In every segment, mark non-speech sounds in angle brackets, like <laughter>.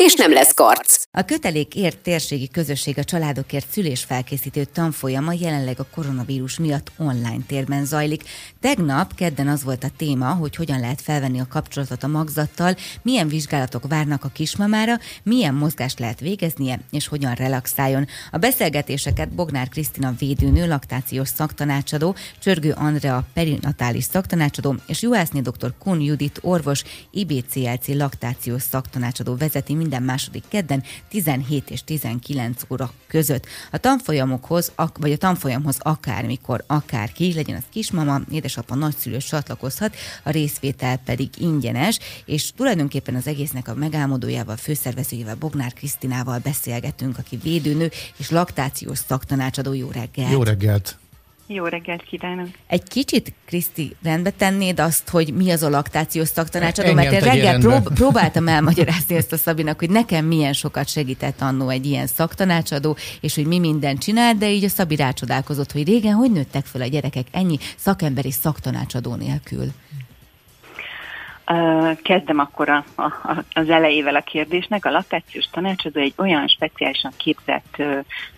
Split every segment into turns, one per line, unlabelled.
és nem lesz karc.
A kötelékért térségi közösség a családokért szülésfelkészítő tanfolyama jelenleg a koronavírus miatt online térben zajlik. Tegnap, kedden az volt a téma, hogy hogyan lehet felvenni a kapcsolatot a magzattal, milyen vizsgálatok várnak a kismamára, milyen mozgást lehet végeznie, és hogyan relaxáljon. A beszélgetéseket Bognár Krisztina védőnő, laktációs szaktanácsadó, Csörgő Andrea perinatális szaktanácsadó és Juhászné dr. Kun Judit orvos, IBCLC laktációs szaktanácsadó vezeti minden második kedden 17 és 19 óra között. A tanfolyamokhoz, vagy a tanfolyamhoz akármikor, akárki, legyen az kismama, édesapa, nagyszülő csatlakozhat, a részvétel pedig ingyenes, és tulajdonképpen az egésznek a megálmodójával, főszervezőjével, Bognár Krisztinával beszélgetünk, aki védőnő és laktációs szaktanácsadó. Jó reggelt!
Jó reggelt!
Jó reggelt kívánok!
Egy kicsit, Kriszti, rendbe tennéd azt, hogy mi az a laktációs szaktanácsadó, mert én reggel prób- próbáltam elmagyarázni ezt a Szabinak, hogy nekem milyen sokat segített annó egy ilyen szaktanácsadó, és hogy mi mindent csinál, de így a Szabi rácsodálkozott, hogy régen hogy nőttek fel a gyerekek ennyi szakemberi szaktanácsadó nélkül.
Kezdem akkor a, a, az elejével a kérdésnek. A laktációs tanácsadó egy olyan speciálisan képzett,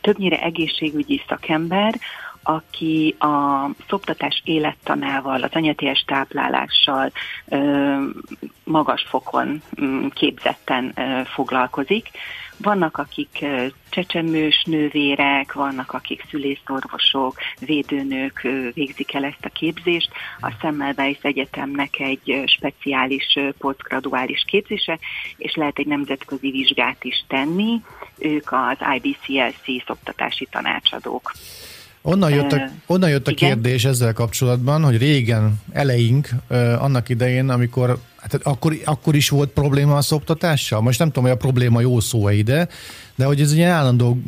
többnyire egészségügyi szakember, aki a szoptatás élettanával, az anyatéhes táplálással magas fokon mm, képzetten foglalkozik. Vannak, akik csecsemős nővérek, vannak, akik szülészorvosok, védőnők végzik el ezt a képzést. A Semmelweis Egyetemnek egy speciális posztgraduális képzése, és lehet egy nemzetközi vizsgát is tenni. Ők az IBCLC szoktatási tanácsadók.
Onnan jött, a, onnan jött a kérdés ezzel kapcsolatban, hogy régen, eleink, annak idején, amikor, hát akkor, akkor is volt probléma a szoptatással? Most nem tudom, hogy a probléma jó szó ide, de hogy ez egy állandó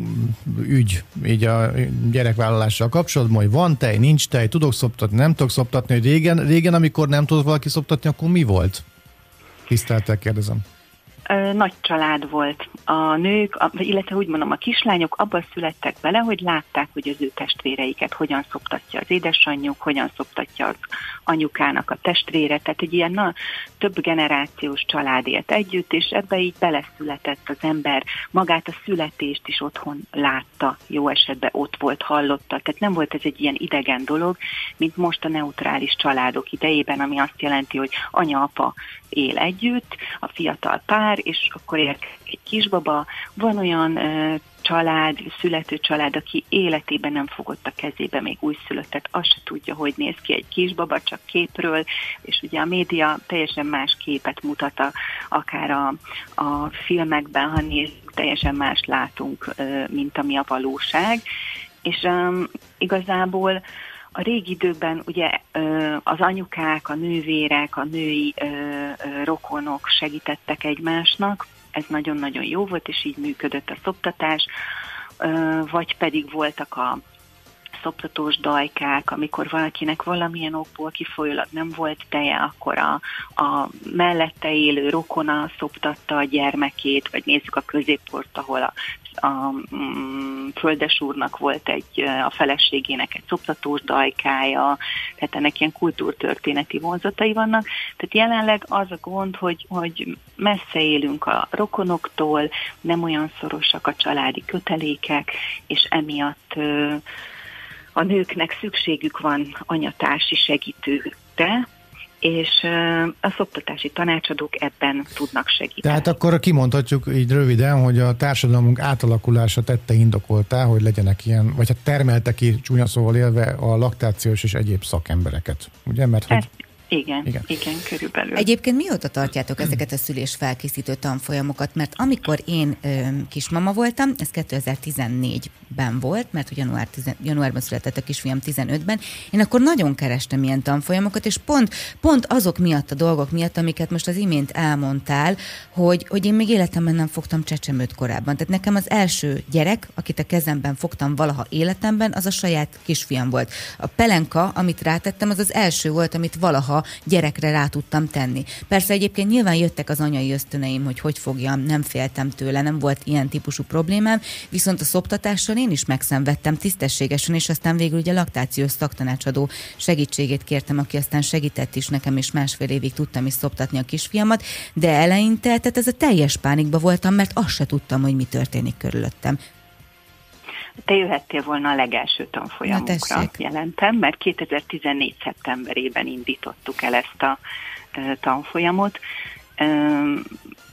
ügy így a gyerekvállalással kapcsolatban, hogy van tej, nincs tej, tudok szoptatni, nem tudok szoptatni, hogy régen, régen amikor nem tudott valaki szoptatni, akkor mi volt? Tiszteltel kérdezem
nagy család volt. A nők, illetve úgy mondom, a kislányok abban születtek bele, hogy látták, hogy az ő testvéreiket hogyan szoptatja az édesanyjuk, hogyan szoptatja az anyukának a testvére, tehát egy ilyen na, több generációs család élt együtt, és ebbe így beleszületett az ember, magát a születést is otthon látta, jó esetben ott volt, hallotta, tehát nem volt ez egy ilyen idegen dolog, mint most a neutrális családok idejében, ami azt jelenti, hogy anya-apa él együtt, a fiatal pár, és akkor érkezik egy kisbaba. Van olyan család, születő család, aki életében nem fogott a kezébe még újszülöttet, azt se tudja, hogy néz ki egy kisbaba, csak képről, és ugye a média teljesen más képet mutat, a, akár a, a filmekben, ha nézzük, teljesen más látunk, mint ami a valóság. És um, igazából a régi időkben ugye az anyukák, a nővérek, a női rokonok segítettek egymásnak, ez nagyon-nagyon jó volt, és így működött a szoptatás, vagy pedig voltak a szoptatós dajkák, amikor valakinek valamilyen okból kifolyólag nem volt teje, akkor a, a mellette élő rokona szoptatta a gyermekét, vagy nézzük a középport, ahol a a mm, földesúrnak volt egy, a feleségének egy szoptatós dajkája, tehát ennek ilyen kultúrtörténeti vonzatai vannak. Tehát jelenleg az a gond, hogy, hogy messze élünk a rokonoktól, nem olyan szorosak a családi kötelékek, és emiatt a nőknek szükségük van anyatársi segítőre, és a szoktatási tanácsadók ebben tudnak segíteni.
Tehát akkor kimondhatjuk így röviden, hogy a társadalmunk átalakulása tette indokoltá, hogy legyenek ilyen, vagy hát termelte ki csúnya szóval élve a laktációs és egyéb szakembereket, ugye? Mert hogy
Igen, igen, igen, körülbelül.
Egyébként mióta tartjátok ezeket a szülés felkészítő tanfolyamokat? Mert amikor én ö, kismama voltam, ez 2014-ben volt, mert hogy január 10, januárban született a kisfiam 15-ben, én akkor nagyon kerestem ilyen tanfolyamokat, és pont, pont azok miatt a dolgok miatt, amiket most az imént elmondtál, hogy, hogy én még életemben nem fogtam csecsemőt korábban. Tehát nekem az első gyerek, akit a kezemben fogtam valaha életemben, az a saját kisfiam volt. A pelenka, amit rátettem, az az első volt, amit valaha gyerekre rá tudtam tenni. Persze egyébként nyilván jöttek az anyai ösztöneim, hogy hogy fogjam, nem féltem tőle, nem volt ilyen típusú problémám, viszont a szoptatással én is megszenvedtem tisztességesen, és aztán végül ugye laktációs szaktanácsadó segítségét kértem, aki aztán segített is nekem, és másfél évig tudtam is szoptatni a kisfiamat, de eleinte, tehát ez a teljes pánikba voltam, mert azt se tudtam, hogy mi történik körülöttem.
Te jöhettél volna a legelső tanfolyamunkra, jelentem, mert 2014. szeptemberében indítottuk el ezt a tanfolyamot.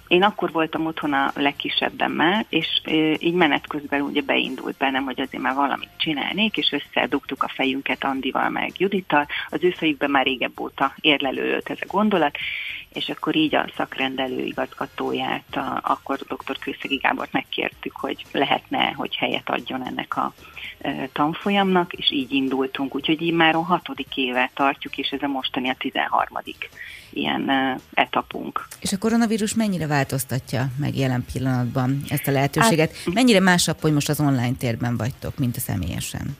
Én akkor voltam otthon a legkisebbemmel, és így menet közben ugye beindult bennem, hogy azért már valamit csinálnék, és összedugtuk a fejünket Andival meg Judittal. Az ő fejükben már régebb óta érlelődött ez a gondolat, és akkor így a szakrendelő igazgatóját, a, akkor dr. Kőszegi Gábort megkértük, hogy lehetne, hogy helyet adjon ennek a e, tanfolyamnak, és így indultunk. Úgyhogy így már a hatodik éve tartjuk, és ez a mostani a tizenharmadik ilyen e, etapunk.
És a koronavírus mennyire változtatja meg jelen pillanatban ezt a lehetőséget? Hát, mennyire másabb, hogy most az online térben vagytok, mint a személyesen?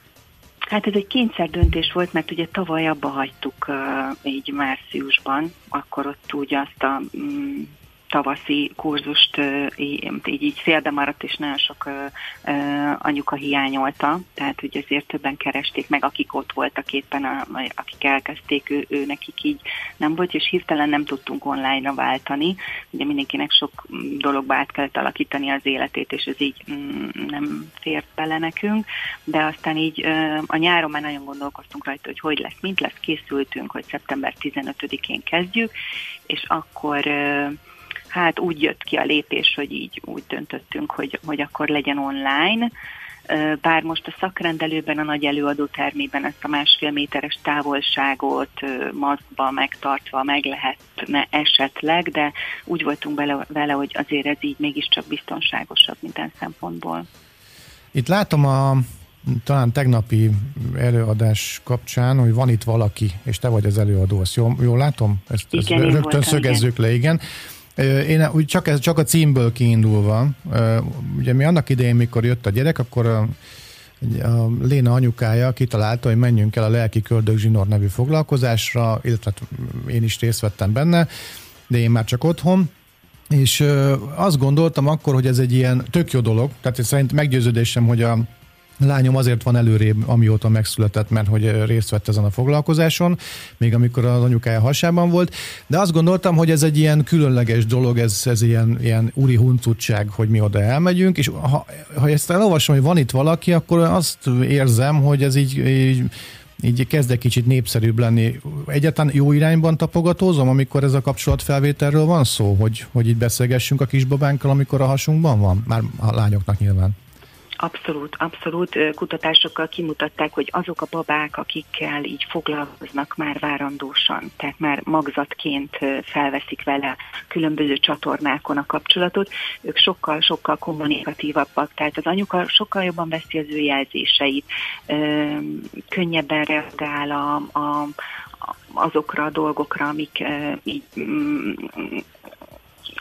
Hát ez egy kényszer döntés volt, mert ugye tavaly abba hagytuk uh, így márciusban, akkor ott úgy azt a um, tavaszi kurzust így, így félbe maradt, és nagyon sok anyuka hiányolta, tehát hogy azért többen keresték meg, akik ott voltak éppen, akik elkezdték, ő, ő nekik így nem volt, és hirtelen nem tudtunk online-ra váltani. Ugye mindenkinek sok dologba át kellett alakítani az életét, és ez így mm, nem fért bele nekünk, de aztán így a nyáron már nagyon gondolkoztunk rajta, hogy hogy lesz, mint lesz, készültünk, hogy szeptember 15-én kezdjük, és akkor hát úgy jött ki a lépés, hogy így úgy döntöttünk, hogy, hogy akkor legyen online, bár most a szakrendelőben, a nagy előadó termében ezt a másfél méteres távolságot maszkba megtartva meg lehetne esetleg, de úgy voltunk vele, vele, hogy azért ez így mégiscsak biztonságosabb minden szempontból.
Itt látom a talán tegnapi előadás kapcsán, hogy van itt valaki, és te vagy az előadó, ezt jól, jól látom? Ezt,
igen,
ezt rögtön voltam, szögezzük igen. le, igen. Én úgy csak, ez, csak a címből kiindulva, ugye mi annak idején, mikor jött a gyerek, akkor a, a Léna anyukája kitalálta, hogy menjünk el a Lelki Köldök Zsinór nevű foglalkozásra, illetve hát én is részt vettem benne, de én már csak otthon, és azt gondoltam akkor, hogy ez egy ilyen tök jó dolog, tehát szerint meggyőződésem, hogy a lányom azért van előrébb, amióta megszületett, mert hogy részt vett ezen a foglalkozáson, még amikor az anyukája hasában volt, de azt gondoltam, hogy ez egy ilyen különleges dolog, ez, ez ilyen, ilyen úri huncutság, hogy mi oda elmegyünk, és ha, ha ezt elolvasom, hogy van itt valaki, akkor azt érzem, hogy ez így, így így kezd egy kicsit népszerűbb lenni. Egyáltalán jó irányban tapogatózom, amikor ez a kapcsolatfelvételről van szó, hogy, hogy itt beszélgessünk a kisbabánkkal, amikor a hasunkban van? Már a lányoknak nyilván.
Abszolút, abszolút. Kutatásokkal kimutatták, hogy azok a babák, akikkel így foglalkoznak már várandósan, tehát már magzatként felveszik vele különböző csatornákon a kapcsolatot, ők sokkal-sokkal kommunikatívabbak, tehát az anyuka sokkal jobban veszi az ő jelzéseit, könnyebben reagál a, a azokra a dolgokra, amik így mm,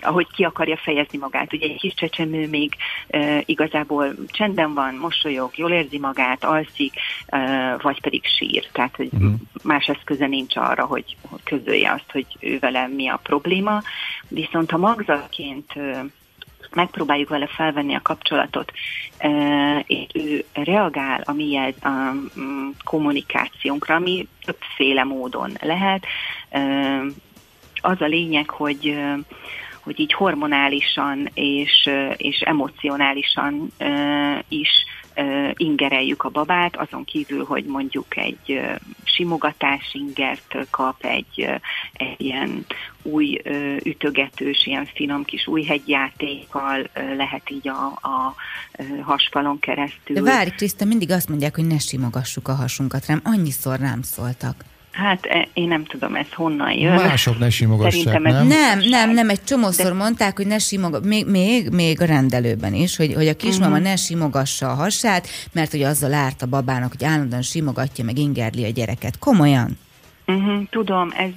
ahogy ki akarja fejezni magát. Ugye egy kis csecsemő még e, igazából csendben van, mosolyog, jól érzi magát, alszik, e, vagy pedig sír. Tehát, hogy uh-huh. más eszköze nincs arra, hogy, közölje azt, hogy ő vele mi a probléma. Viszont ha magzatként e, megpróbáljuk vele felvenni a kapcsolatot, és ő reagál a mi a kommunikációnkra, ami többféle módon lehet. Az a lényeg, hogy hogy így hormonálisan és, és emocionálisan is ingereljük a babát, azon kívül, hogy mondjuk egy simogatás ingert kap, egy, egy ilyen új ütögetős, ilyen finom kis új hegyjátékkal lehet így a, a hasfalon keresztül.
De várj, Kriszta, mindig azt mondják, hogy ne simogassuk a hasunkat, rám annyiszor rám szóltak.
Hát e, én nem tudom, ez honnan jön.
Mások ne simogassák,
nem? Nem, nem, nem, egy csomószor De... mondták, hogy ne simog, még, még, még a rendelőben is, hogy, hogy a kismama uh-huh. ne simogassa a hasát, mert hogy azzal árt a babának, hogy állandóan simogatja, meg ingerli a gyereket. Komolyan?
Uh-huh, tudom, ez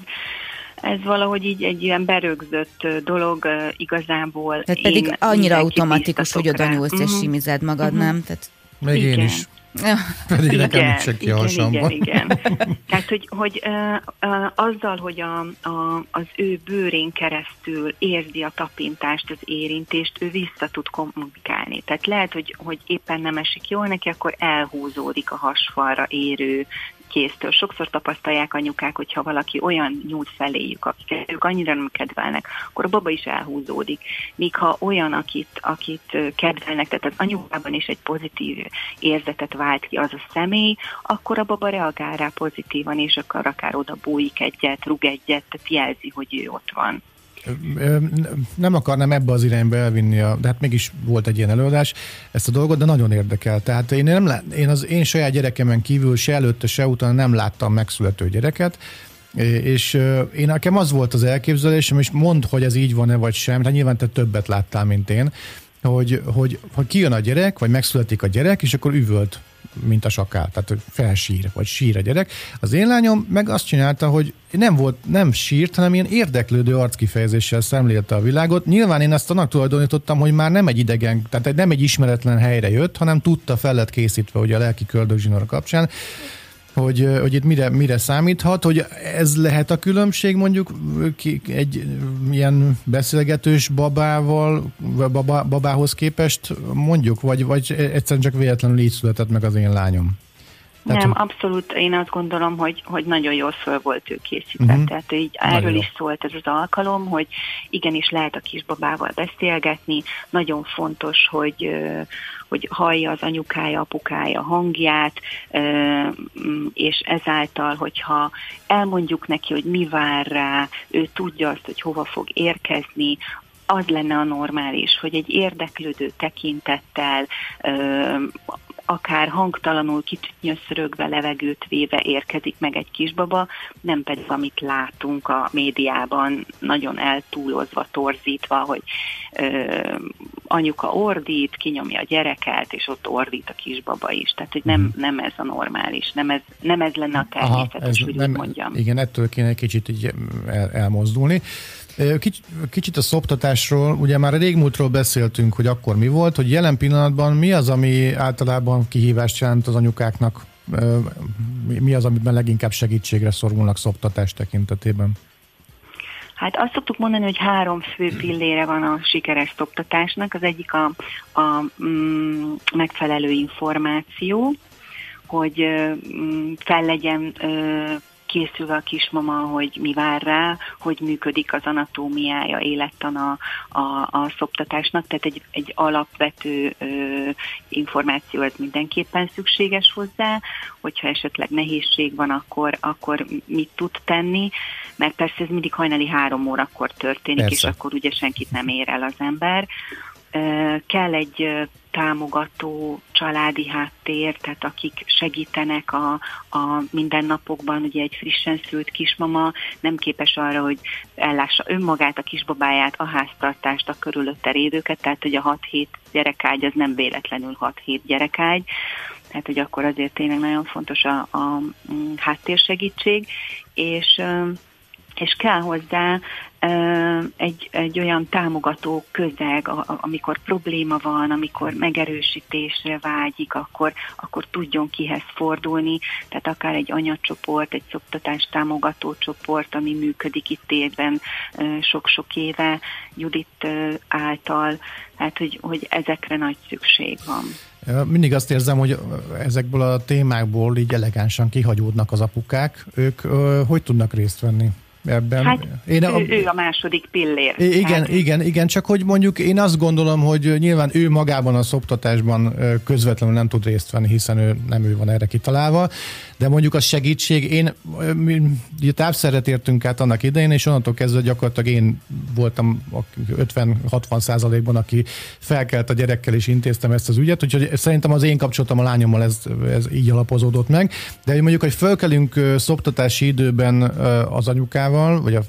ez valahogy így egy ilyen berögzött dolog igazából.
Tehát pedig annyira automatikus, hogy oda nyúlsz és uh-huh. simized magad, uh-huh. nem? Tehát...
Még igen. én is. <laughs> Pedig igen, nekem nincs ki
igen, igen, <laughs> igen. Tehát, hogy, hogy uh, azzal, hogy a, a, az ő bőrén keresztül érzi a tapintást, az érintést, ő vissza tud kommunikálni. Tehát lehet, hogy, hogy éppen nem esik jól neki, akkor elhúzódik a hasfalra érő kéztől. Sokszor tapasztalják anyukák, hogyha valaki olyan nyújt feléjük, akik ők annyira nem kedvelnek, akkor a baba is elhúzódik. Míg ha olyan, akit, akit kedvelnek, tehát az anyukában is egy pozitív érzetet vált ki az a személy, akkor a baba reagál rá pozitívan, és akkor akár oda bújik egyet, rug egyet, tehát jelzi, hogy ő ott van
nem akarnám ebbe az irányba elvinni, a, de hát mégis volt egy ilyen előadás, ezt a dolgot, de nagyon érdekel. Tehát én, nem én az én saját gyerekemen kívül se előtte, se utána nem láttam megszülető gyereket, és én nekem az volt az elképzelésem, és mondd, hogy ez így van-e vagy sem, tehát nyilván te többet láttál, mint én, hogy, hogy, hogy kijön a gyerek, vagy megszületik a gyerek, és akkor üvölt mint a sakál, tehát hogy felsír, vagy sír a gyerek. Az én lányom meg azt csinálta, hogy nem volt, nem sírt, hanem ilyen érdeklődő arckifejezéssel szemlélte a világot. Nyilván én ezt annak tulajdonítottam, hogy már nem egy idegen, tehát nem egy ismeretlen helyre jött, hanem tudta, fel lett készítve ugye a lelki köldögzsinóra kapcsán, hogy, hogy itt mire, mire számíthat, hogy ez lehet a különbség mondjuk egy ilyen beszélgetős babával, baba, babához képest mondjuk, vagy, vagy egyszerűen csak véletlenül így született meg az én lányom?
Tehát, nem, abszolút én azt gondolom, hogy, hogy nagyon jól föl volt ő készítve. Uh-huh. Tehát így erről nagyon is szólt ez az alkalom, hogy igenis lehet a kisbabával beszélgetni. Nagyon fontos, hogy hogy hallja az anyukája, apukája hangját, és ezáltal, hogyha elmondjuk neki, hogy mi vár rá, ő tudja azt, hogy hova fog érkezni, az lenne a normális, hogy egy érdeklődő tekintettel akár hangtalanul kitnyöszörögve, levegőt véve érkezik meg egy kisbaba, nem pedig amit látunk a médiában, nagyon eltúlozva, torzítva, hogy ö, anyuka ordít, kinyomja a gyereket, és ott ordít a kisbaba is. Tehát, hogy nem, mhm. nem ez a normális, nem ez, nem ez lenne a természetes, Aha, ez hogy nem, mondjam.
Igen, ettől kéne egy kicsit így el, elmozdulni. Kicsit, a szoptatásról, ugye már a régmúltról beszéltünk, hogy akkor mi volt, hogy jelen pillanatban mi az, ami általában kihívást jelent az anyukáknak, mi az, amiben leginkább segítségre szorulnak szoptatás tekintetében?
Hát azt szoktuk mondani, hogy három fő pillére van a sikeres szoptatásnak. Az egyik a, a mm, megfelelő információ, hogy mm, fel legyen készül a kismama, hogy mi vár rá, hogy működik az anatómiája, élettana a, a szoptatásnak, tehát egy, egy alapvető ö, információ ez mindenképpen szükséges hozzá, hogyha esetleg nehézség van, akkor, akkor mit tud tenni, mert persze ez mindig hajnali három órakor történik, persze. és akkor ugye senkit nem ér el az ember. Kell egy támogató családi háttér, tehát akik segítenek a, a mindennapokban, ugye egy frissen szült kismama nem képes arra, hogy ellássa önmagát, a kisbabáját, a háztartást, a körülötte révőket, tehát hogy a 6-7 gyerekágy az nem véletlenül 6-7 gyerekágy, tehát hogy akkor azért tényleg nagyon fontos a, a háttérsegítség, és és kell hozzá egy, egy olyan támogató közeg, amikor probléma van, amikor megerősítésre vágyik, akkor, akkor tudjon kihez fordulni, tehát akár egy anyacsoport, egy szoktatás támogató csoport, ami működik itt évben sok-sok éve Judit által, tehát hogy, hogy ezekre nagy szükség van.
Mindig azt érzem, hogy ezekből a témákból így elegánsan kihagyódnak az apukák. Ők hogy tudnak részt venni?
Ebben. Hát én ő, a, ő a második pillér.
Igen, hát. igen, igen, csak hogy mondjuk én azt gondolom, hogy nyilván ő magában a szoptatásban közvetlenül nem tud részt venni, hiszen ő nem ő van erre kitalálva, de mondjuk a segítség, én ugye távszerret értünk át annak idején, és onnantól kezdve gyakorlatilag én voltam 50-60 százalékban, aki felkelt a gyerekkel és intéztem ezt az ügyet, úgyhogy szerintem az én kapcsolatom a lányommal ez, ez így alapozódott meg, de mondjuk, hogy fölkelünk szoptatási időben az anyukával, vagy a,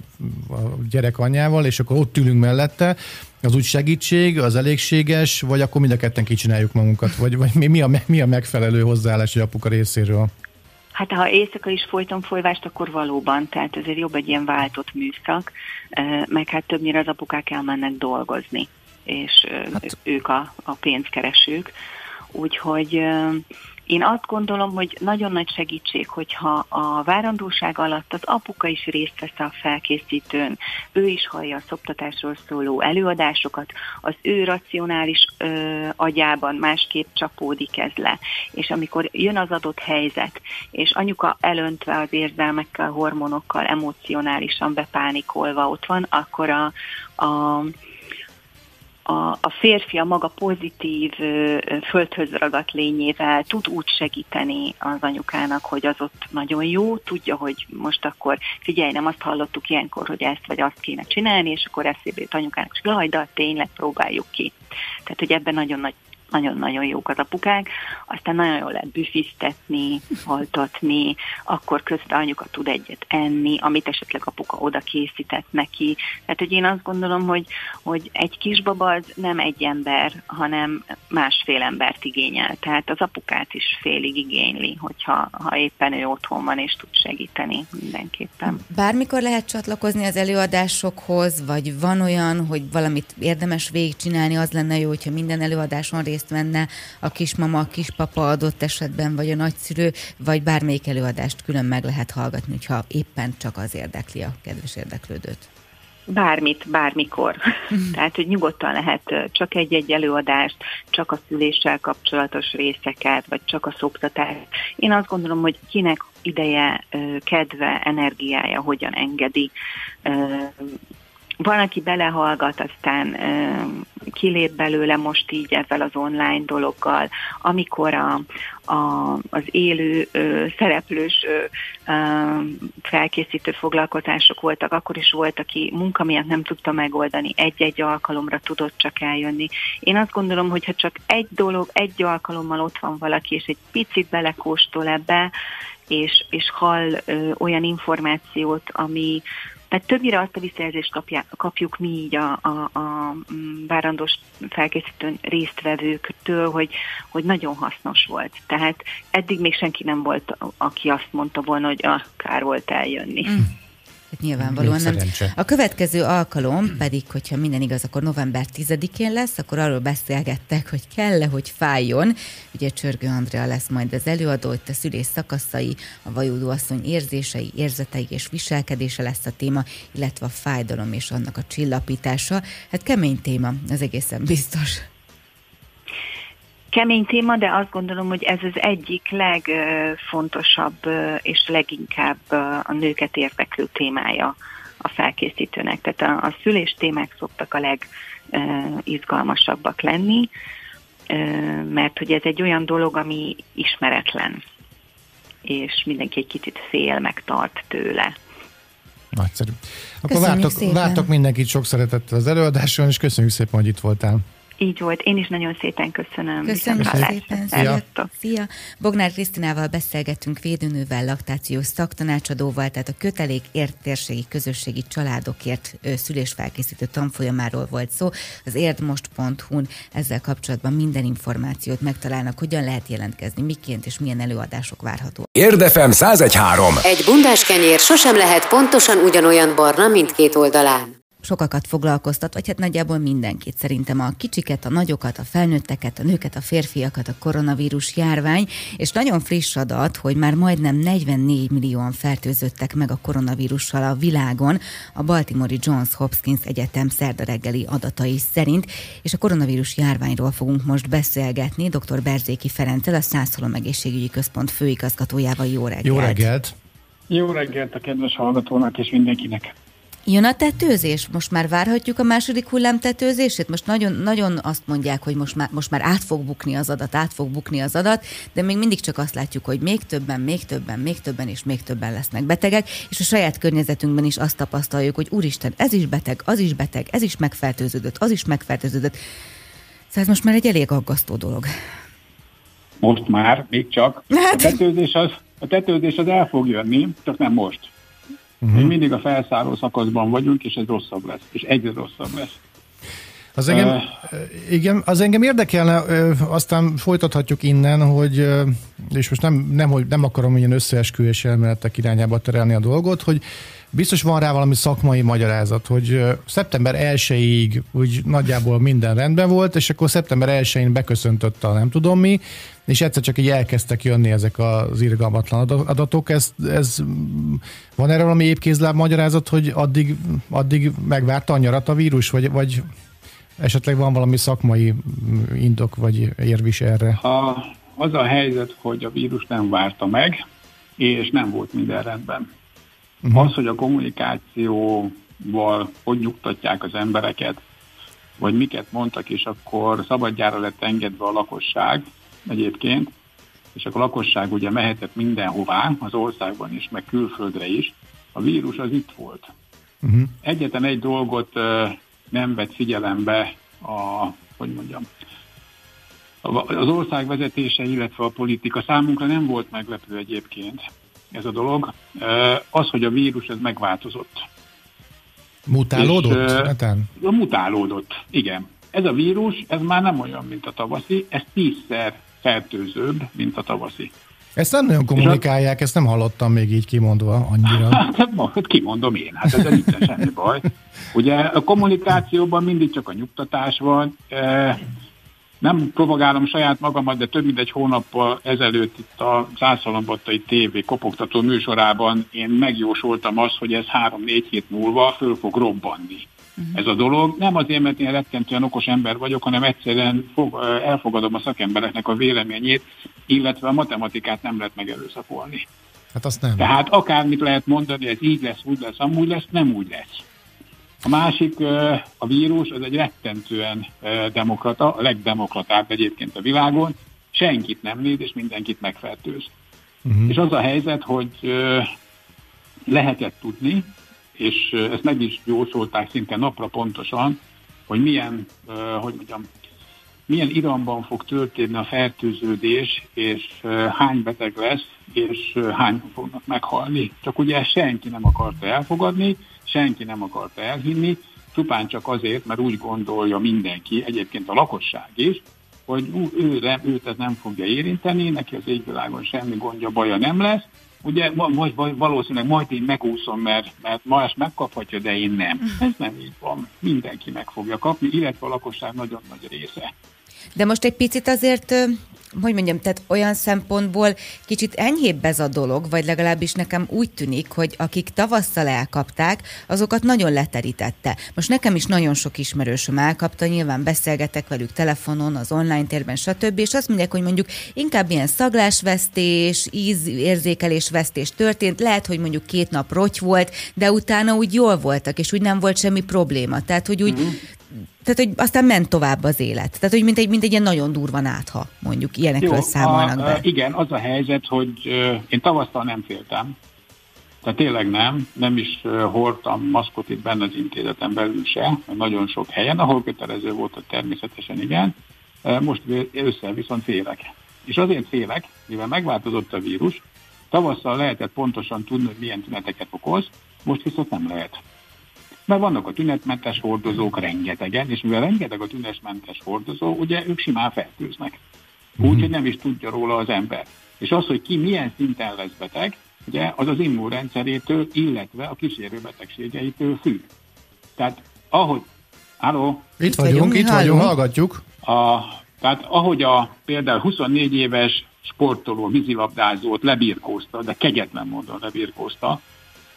a gyerek anyjával, és akkor ott ülünk mellette, az úgy segítség, az elégséges, vagy akkor mind a ketten kicsináljuk magunkat, vagy, vagy mi, mi, a, mi a megfelelő hozzáállás egy apuka részéről?
Hát ha éjszaka is folyton folyvást, akkor valóban, tehát ezért jobb egy ilyen váltott műszak, meg hát többnyire az apukák elmennek dolgozni, és hát. ők a, a pénzkeresők. Úgyhogy én azt gondolom, hogy nagyon nagy segítség, hogyha a várandóság alatt az apuka is részt vesz a felkészítőn, ő is hallja a szoptatásról szóló előadásokat, az ő racionális ö, agyában másképp csapódik ez le. És amikor jön az adott helyzet, és anyuka elöntve az érzelmekkel, hormonokkal, emocionálisan bepánikolva ott van, akkor a, a a, a férfi a maga pozitív, földhöz ragadt lényével tud úgy segíteni az anyukának, hogy az ott nagyon jó, tudja, hogy most akkor figyelj, nem azt hallottuk ilyenkor, hogy ezt vagy azt kéne csinálni, és akkor eszébe jut anyukának, és jaj, de tényleg próbáljuk ki. Tehát, hogy ebben nagyon nagy nagyon-nagyon jók az apukák, aztán nagyon jól lehet büfisztetni, haltatni, akkor közben anyuka tud egyet enni, amit esetleg apuka oda készített neki. Tehát, hogy én azt gondolom, hogy, hogy egy kisbaba az nem egy ember, hanem másfél embert igényel. Tehát az apukát is félig igényli, hogyha ha éppen ő otthon van és tud segíteni mindenképpen.
Bármikor lehet csatlakozni az előadásokhoz, vagy van olyan, hogy valamit érdemes végigcsinálni, az lenne jó, hogyha minden előadáson részt részt venne a kismama, a kispapa adott esetben, vagy a nagyszülő, vagy bármelyik előadást külön meg lehet hallgatni, hogyha éppen csak az érdekli a kedves érdeklődőt.
Bármit, bármikor. <laughs> Tehát, hogy nyugodtan lehet csak egy-egy előadást, csak a szüléssel kapcsolatos részeket, vagy csak a szoktatást. Én azt gondolom, hogy kinek ideje, kedve, energiája hogyan engedi van, aki belehallgat, aztán kilép belőle most így ezzel az online dologgal, amikor a, a, az élő ö, szereplős ö, ö, felkészítő foglalkozások voltak, akkor is volt, aki munka miatt nem tudta megoldani, egy-egy alkalomra tudott csak eljönni. Én azt gondolom, hogy ha csak egy dolog, egy alkalommal ott van valaki, és egy picit belekóstol ebbe, és, és hall ö, olyan információt, ami, tehát többnyire azt a visszajelzést kapja, kapjuk mi így a, a, a mm, várandós felkészítőn résztvevőktől, hogy, hogy nagyon hasznos volt. Tehát eddig még senki nem volt, aki azt mondta volna, hogy ah, kár volt eljönni. Mm.
Hát nyilvánvalóan nem. A következő alkalom pedig, hogyha minden igaz, akkor november 10-én lesz, akkor arról beszélgettek, hogy kell-e, hogy fájjon. Ugye Csörgő Andrea lesz majd az előadó, itt a szülés szakaszai, a vajúdó asszony érzései, érzetei és viselkedése lesz a téma, illetve a fájdalom és annak a csillapítása. Hát kemény téma, az egészen biztos
kemény téma, de azt gondolom, hogy ez az egyik legfontosabb és leginkább a nőket érdeklő témája a felkészítőnek. Tehát a, a szülés témák szoktak a legizgalmasabbak lenni, mert hogy ez egy olyan dolog, ami ismeretlen, és mindenki egy kicsit fél, meg tart tőle.
Nagyszerű. Akkor vártok, vártok mindenkit sok szeretettel az előadáson, és köszönjük szépen, hogy itt voltál.
Így volt, én is nagyon szépen köszönöm.
Köszönjük szépen. Szia. Szia. Bognár Krisztinával beszélgettünk védőnővel, laktációs szaktanácsadóval, tehát a kötelék értérségi közösségi családokért szülésfelkészítő tanfolyamáról volt szó. Az érdmost.hu-n ezzel kapcsolatban minden információt megtalálnak, hogyan lehet jelentkezni, miként és milyen előadások várható.
Érdefem 1013.
Egy bundás kenyér sosem lehet pontosan ugyanolyan barna mindkét oldalán
sokakat foglalkoztat, vagy hát nagyjából mindenkit szerintem a kicsiket, a nagyokat, a felnőtteket, a nőket, a férfiakat, a koronavírus járvány, és nagyon friss adat, hogy már majdnem 44 millióan fertőzöttek meg a koronavírussal a világon, a Baltimore Johns Hopkins Egyetem szerda reggeli adatai szerint, és a koronavírus járványról fogunk most beszélgetni dr. Berzéki Ferenccel, a Szászolom Egészségügyi Központ főigazgatójával. Jó reggelt!
Jó reggelt!
Jó reggelt a kedves hallgatónak és mindenkinek!
Jön a tetőzés? Most már várhatjuk a második hullám tetőzését? Most nagyon, nagyon azt mondják, hogy most már, most már át fog bukni az adat, át fog bukni az adat, de még mindig csak azt látjuk, hogy még többen, még többen, még többen és még többen lesznek betegek, és a saját környezetünkben is azt tapasztaljuk, hogy úristen, ez is beteg, az is beteg, ez is megfertőződött, az is megfertőződött. Szóval ez most már egy elég aggasztó dolog.
Most már, még csak. Hát... A tetőzés az, a tetőzés az el fog jönni, csak nem most. Uh-huh. Még mindig a felszálló szakaszban vagyunk, és ez rosszabb lesz, és egyre rosszabb lesz.
Az engem, uh, igen, az engem érdekelne, aztán folytathatjuk innen, hogy, és most nem, nem, hogy nem akarom ilyen összeesküvés elméletek irányába terelni a dolgot, hogy biztos van rá valami szakmai magyarázat, hogy szeptember 1-ig úgy nagyjából minden rendben volt, és akkor szeptember 1-én beköszöntött a nem tudom mi, és egyszer csak így elkezdtek jönni ezek az irgalmatlan adatok. Ez, ez van erre valami épkézláb magyarázat, hogy addig, addig megvárta a nyarat a vírus, vagy, vagy esetleg van valami szakmai indok, vagy érvis erre?
A, az a helyzet, hogy a vírus nem várta meg, és nem volt minden rendben. Uh-huh. Az, hogy a kommunikációval hogy nyugtatják az embereket, vagy miket mondtak, és akkor szabadjára lett engedve a lakosság, egyébként, és akkor a lakosság ugye mehetett mindenhová, az országban is, meg külföldre is, a vírus az itt volt. Uh-huh. Egyetlen egy dolgot nem vett figyelembe a, hogy mondjam, az ország vezetése, illetve a politika számunkra nem volt meglepő egyébként ez a dolog. Az, hogy a vírus ez megváltozott.
Mutálódott?
És, uh, mutálódott, igen. Ez a vírus, ez már nem olyan, mint a tavaszi, ez tízszer fertőzőbb, mint a tavaszi.
Ezt nem nagyon kommunikálják, ezt nem hallottam még így kimondva annyira. <laughs>
Hát, hát, hát kimondom én, hát ez nincs semmi baj. Ugye a kommunikációban mindig csak a nyugtatás van. E, nem propagálom saját magamat, de több mint egy hónappal ezelőtt itt a Zászalombattai TV kopogtató műsorában én megjósoltam azt, hogy ez három-négy hét múlva föl fog robbanni uh-huh. ez a dolog. Nem azért, mert én rettentően okos ember vagyok, hanem egyszerűen fog, elfogadom a szakembereknek a véleményét, illetve a matematikát nem lehet megerőszakolni.
Hát azt nem.
Tehát akármit lehet mondani, ez így lesz, úgy lesz, amúgy lesz, nem úgy lesz. A másik, a vírus, az egy rettentően demokrata, a legdemokratább egyébként a világon, senkit nem néz, és mindenkit megfertőz. Uh-huh. És az a helyzet, hogy lehetett tudni, és ezt meg is jósolták szinte napra pontosan, hogy milyen, hogy mondjam, milyen iramban fog történni a fertőződés, és hány beteg lesz, és hány fognak meghalni. Csak ugye senki nem akarta elfogadni, senki nem akarta elhinni, csupán csak azért, mert úgy gondolja mindenki, egyébként a lakosság is, hogy ő, őt ez nem fogja érinteni, neki az égvilágon semmi gondja, baja nem lesz, ugye vagy, vagy valószínűleg majd én megúszom, mert, mert ma ezt megkaphatja, de én nem. Ez nem így van. Mindenki meg fogja kapni, illetve a lakosság nagyon nagy része.
De most egy picit azért hogy mondjam, tehát olyan szempontból kicsit enyhébb ez a dolog, vagy legalábbis nekem úgy tűnik, hogy akik tavasszal elkapták, azokat nagyon leterítette. Most nekem is nagyon sok ismerősöm elkapta, nyilván beszélgetek velük telefonon, az online térben, stb. És azt mondják, hogy mondjuk inkább ilyen szaglásvesztés, ízérzékelésvesztés történt, lehet, hogy mondjuk két nap roty volt, de utána úgy jól voltak, és úgy nem volt semmi probléma. Tehát, hogy úgy mm-hmm tehát, hogy aztán ment tovább az élet. Tehát, hogy mint egy, mint egy ilyen nagyon durva nátha, mondjuk, ilyenekről Jó, számolnak a, be.
Igen, az a helyzet, hogy én tavasztal nem féltem. Tehát tényleg nem, nem is hordtam maszkot itt benne az intézeten belül se, nagyon sok helyen, ahol kötelező volt, természetesen igen. Most össze viszont félek. És azért félek, mivel megváltozott a vírus, tavasszal lehetett pontosan tudni, hogy milyen tüneteket okoz, most viszont nem lehet. Mert vannak a tünetmentes hordozók rengetegen, és mivel rengeteg a tünetmentes hordozó, ugye ők simán fertőznek. Úgy, mm. hogy nem is tudja róla az ember. És az, hogy ki milyen szinten lesz beteg, ugye, az az immunrendszerétől, illetve a kísérő betegségeitől függ. Tehát ahogy... Halló?
Itt, itt vagyunk, itt vagyunk, hallgatjuk.
A, tehát ahogy a például 24 éves sportoló, vízilabdázót lebirkózta, de kegyetlen módon lebirkózta,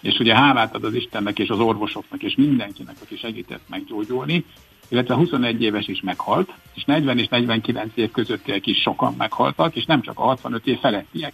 és ugye hálát ad az Istennek és az orvosoknak és mindenkinek, aki segített meggyógyulni, illetve 21 éves is meghalt, és 40 és 49 év közöttiek is sokan meghaltak, és nem csak a 65 év felettiek.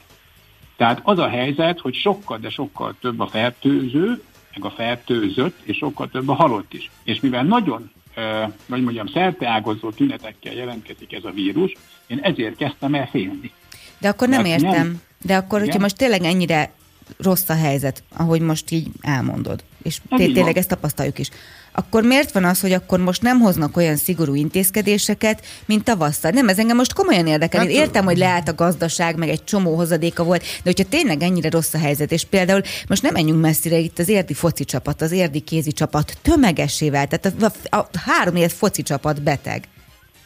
Tehát az a helyzet, hogy sokkal, de sokkal több a fertőző, meg a fertőzött, és sokkal több a halott is. És mivel nagyon, eh, hogy mondjam, szerteágazó tünetekkel jelentkezik ez a vírus, én ezért kezdtem el félni.
De akkor nem Mert értem. Nem. De akkor, hogyha Igen? most tényleg ennyire rossz a helyzet, ahogy most így elmondod, és tényleg ezt tapasztaljuk is, akkor miért van az, hogy akkor most nem hoznak olyan szigorú intézkedéseket, mint tavasszal? Nem, ez engem most komolyan érdekel. Hát, Én értem, hogy leállt a gazdaság, meg egy csomó hozadéka volt, de hogyha tényleg ennyire rossz a helyzet, és például most nem menjünk messzire, itt az érdi foci csapat, az érdi kézi csapat tömegesével, tehát a, a, a három év foci csapat beteg.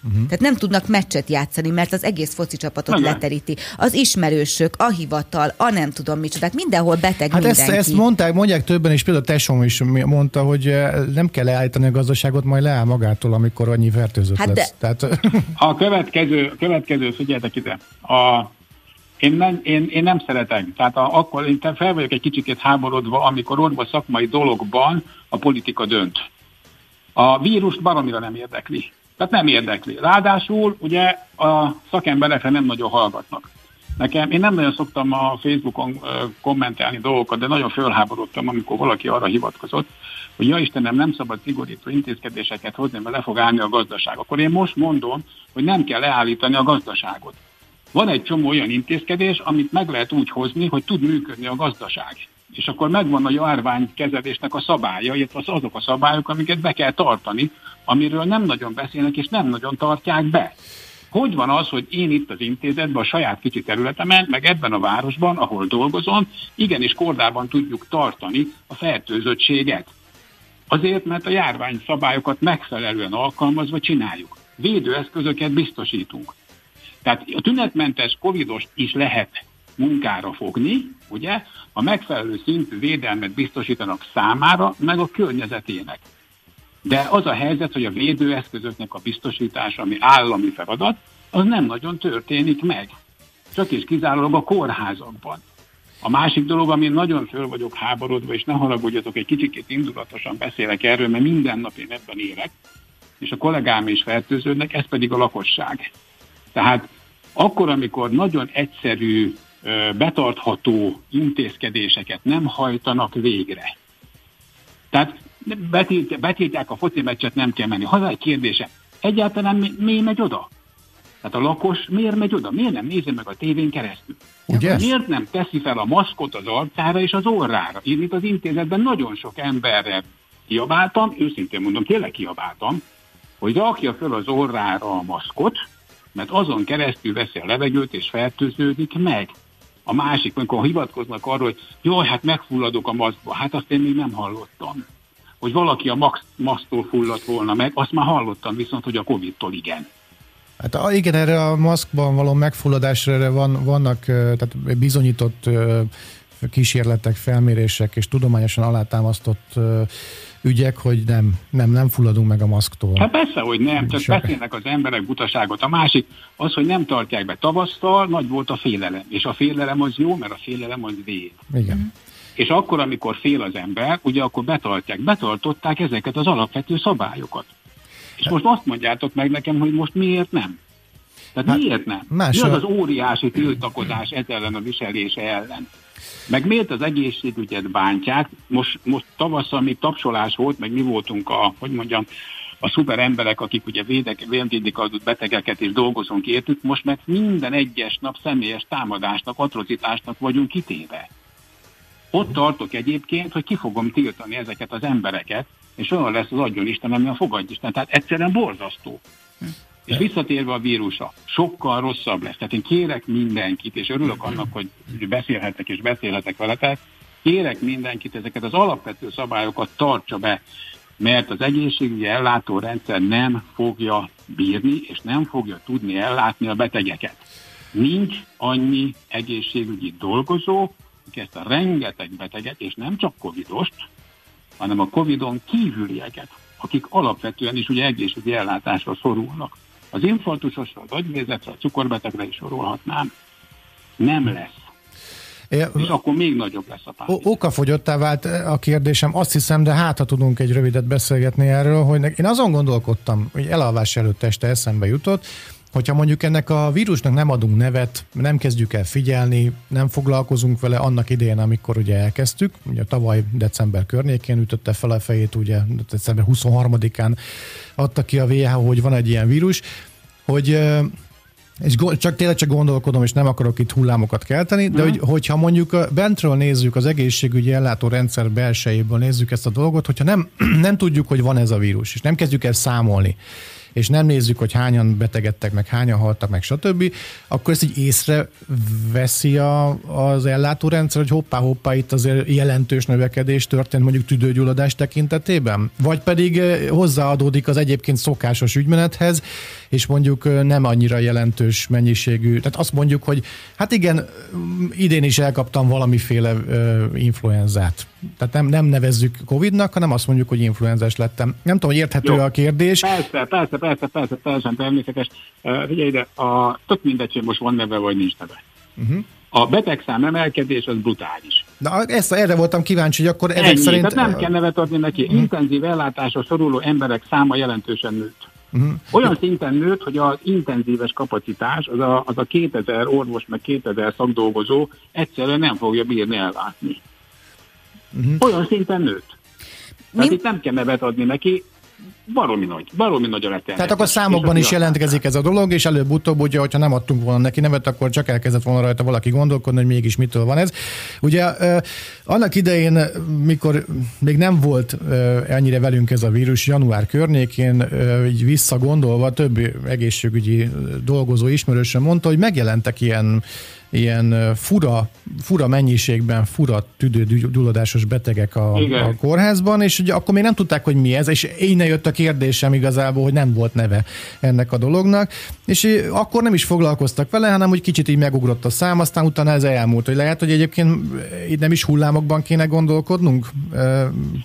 Uh-huh. Tehát nem tudnak meccset játszani, mert az egész foci csapatot Maga. leteríti. Az ismerősök, a hivatal, a nem tudom micsodák, mindenhol beteg
hát
mindenki.
Ezt, ezt mondták, mondják többen, és például Tesom is mondta, hogy eh, nem kell leállítani a gazdaságot, majd leáll magától, amikor annyi fertőzött hát lesz. De... Tehát... <laughs>
A következő, a következő, figyeljetek ide, a én nem, én, én nem szeretek. Tehát a, akkor én fel vagyok egy kicsikét háborodva, amikor orvos szakmai dologban a politika dönt. A vírust baromira nem érdekli. Tehát nem érdekli. Ráadásul ugye a szakemberekre nem nagyon hallgatnak. Nekem, én nem nagyon szoktam a Facebookon kommentelni dolgokat, de nagyon fölháborodtam, amikor valaki arra hivatkozott, hogy ja Istenem, nem szabad szigorító intézkedéseket hozni, mert le fog állni a gazdaság. Akkor én most mondom, hogy nem kell leállítani a gazdaságot. Van egy csomó olyan intézkedés, amit meg lehet úgy hozni, hogy tud működni a gazdaság. És akkor megvan a járványkezelésnek a szabálya, illetve azok a szabályok, amiket be kell tartani, amiről nem nagyon beszélnek és nem nagyon tartják be. Hogy van az, hogy én itt az intézetben, a saját kicsi területemen, meg ebben a városban, ahol dolgozom, igenis kordában tudjuk tartani a fertőzöttséget? Azért, mert a járvány szabályokat megfelelően alkalmazva csináljuk. Védőeszközöket biztosítunk. Tehát a tünetmentes covidos is lehet munkára fogni, ugye, a megfelelő szintű védelmet biztosítanak számára, meg a környezetének. De az a helyzet, hogy a védőeszközöknek a biztosítása, ami állami feladat, az nem nagyon történik meg. Csak és kizárólag a kórházakban. A másik dolog, ami nagyon föl vagyok háborodva, és ne haragudjatok, egy kicsikét indulatosan beszélek erről, mert minden nap én ebben élek, és a kollégám is fertőződnek, ez pedig a lakosság. Tehát akkor, amikor nagyon egyszerű, betartható intézkedéseket nem hajtanak végre. Tehát betiltják a foci meccset, nem kell menni. Haza egy kérdése, egyáltalán mi, mi megy oda? Tehát a lakos miért megy oda? Miért nem nézi meg a tévén keresztül? Ugye? Miért nem teszi fel a maszkot az arcára és az orrára? Én itt az intézetben nagyon sok emberre kiabáltam, őszintén mondom, tényleg kiabáltam, hogy rakja fel az orrára a maszkot, mert azon keresztül veszi a levegőt és fertőződik meg. A másik, amikor hivatkoznak arról, hogy jaj, hát megfulladok a maszkba, hát azt én még nem hallottam hogy valaki a max, masztól fulladt volna meg, azt már hallottam viszont, hogy a Covid-tól igen.
Hát igen, erre a maszkban való megfulladásra erre van, vannak tehát bizonyított kísérletek, felmérések és tudományosan alátámasztott ügyek, hogy nem, nem, nem fulladunk meg a maszktól.
Hát persze, hogy nem, csak Sok. beszélnek az emberek butaságot. A másik az, hogy nem tartják be tavasztal, nagy volt a félelem. És a félelem az jó, mert a félelem az véd.
Igen.
És akkor, amikor fél az ember, ugye akkor betartják, betartották ezeket az alapvető szabályokat. És most azt mondjátok meg nekem, hogy most miért nem? Tehát hát, miért nem? Más mi az az óriási tiltakozás ez ellen a viselése ellen? Meg miért az egészségügyet bántják? Most, most tavasszal még tapsolás volt, meg mi voltunk a, hogy mondjam, a szuper emberek, akik ugye védek, védik az betegeket és dolgozunk értük, most meg minden egyes nap személyes támadásnak, atrocitásnak vagyunk kitéve. Ott tartok egyébként, hogy ki fogom tiltani ezeket az embereket, és olyan lesz az adjon Isten, ami a fogadj Isten. Tehát egyszerűen borzasztó. És visszatérve a vírusa, sokkal rosszabb lesz. Tehát én kérek mindenkit, és örülök annak, hogy beszélhetek és beszélhetek veletek, kérek mindenkit ezeket az alapvető szabályokat tartsa be, mert az egészségügyi ellátórendszer nem fogja bírni, és nem fogja tudni ellátni a betegeket. Nincs annyi egészségügyi dolgozó, ezt a rengeteg beteget, és nem csak covidost, hanem a covidon kívülieket, akik alapvetően is ugye egészségügyi ellátásra szorulnak. Az infarktusosra, az agyvézetre, a cukorbetegre is sorolhatnám. Nem lesz. É, és akkor még nagyobb lesz a pánik.
Okafogyottá vált a kérdésem, azt hiszem, de hát ha tudunk egy rövidet beszélgetni erről, hogy én azon gondolkodtam, hogy elalvás előtt este eszembe jutott, hogyha mondjuk ennek a vírusnak nem adunk nevet, nem kezdjük el figyelni, nem foglalkozunk vele annak idején, amikor ugye elkezdtük, ugye tavaly december környékén ütötte fel a fejét, ugye december 23-án adta ki a WHO, hogy van egy ilyen vírus, hogy és csak tényleg csak gondolkodom, és nem akarok itt hullámokat kelteni, de hogy, hogyha mondjuk bentről nézzük az egészségügyi ellátórendszer belsejéből nézzük ezt a dolgot, hogyha nem, <clears throat> nem tudjuk, hogy van ez a vírus, és nem kezdjük el számolni, és nem nézzük, hogy hányan betegedtek, meg hányan haltak, meg stb., akkor ezt így észre veszi a, az ellátórendszer, hogy hoppá-hoppá itt azért jelentős növekedés történt mondjuk tüdőgyulladás tekintetében? Vagy pedig eh, hozzáadódik az egyébként szokásos ügymenethez, és mondjuk nem annyira jelentős mennyiségű. Tehát azt mondjuk, hogy hát igen, idén is elkaptam valamiféle uh, influenzát. Tehát nem, nem nevezzük Covid-nak, hanem azt mondjuk, hogy influenzás lettem. Nem tudom, hogy érthető Jó. a kérdés.
Persze, persze, persze, persze, teljesen természetes. Uh, figyelj ide, a, tök mindegy, hogy most van neve vagy nincs neve. Uh-huh. A betegszám emelkedés az brutális.
Na, ezt, erre voltam kíváncsi, hogy akkor ezek Ennyi, szerint...
Tehát nem kell nevet adni neki. Uh-huh. Intenzív ellátásra szoruló emberek száma jelentősen nőtt. Uh-huh. Olyan szinten nőtt, hogy az intenzíves kapacitás, az a, az a 2000 orvos, meg 2000 szakdolgozó egyszerűen nem fogja bírni ellátni. Uh-huh. Olyan szinten nőtt. Tehát Mi? itt nem kell nevet adni neki, baromi nagy, baromi nagy a letelnek.
Tehát akkor számokban is jelentkezik ez a dolog, és előbb-utóbb, ugye, hogyha nem adtunk volna neki nevet, akkor csak elkezdett volna rajta valaki gondolkodni, hogy mégis mitől van ez. Ugye annak idején, mikor még nem volt ennyire velünk ez a vírus, január környékén, így visszagondolva, több egészségügyi dolgozó ismerősen mondta, hogy megjelentek ilyen ilyen fura, fura mennyiségben fura tüdőgyulladásos betegek a, a kórházban, és ugye akkor még nem tudták, hogy mi ez, és innen jött a kérdésem igazából, hogy nem volt neve ennek a dolognak, és akkor nem is foglalkoztak vele, hanem hogy kicsit így megugrott a szám, aztán utána ez elmúlt, hogy lehet, hogy egyébként itt nem is hullámokban kéne gondolkodnunk,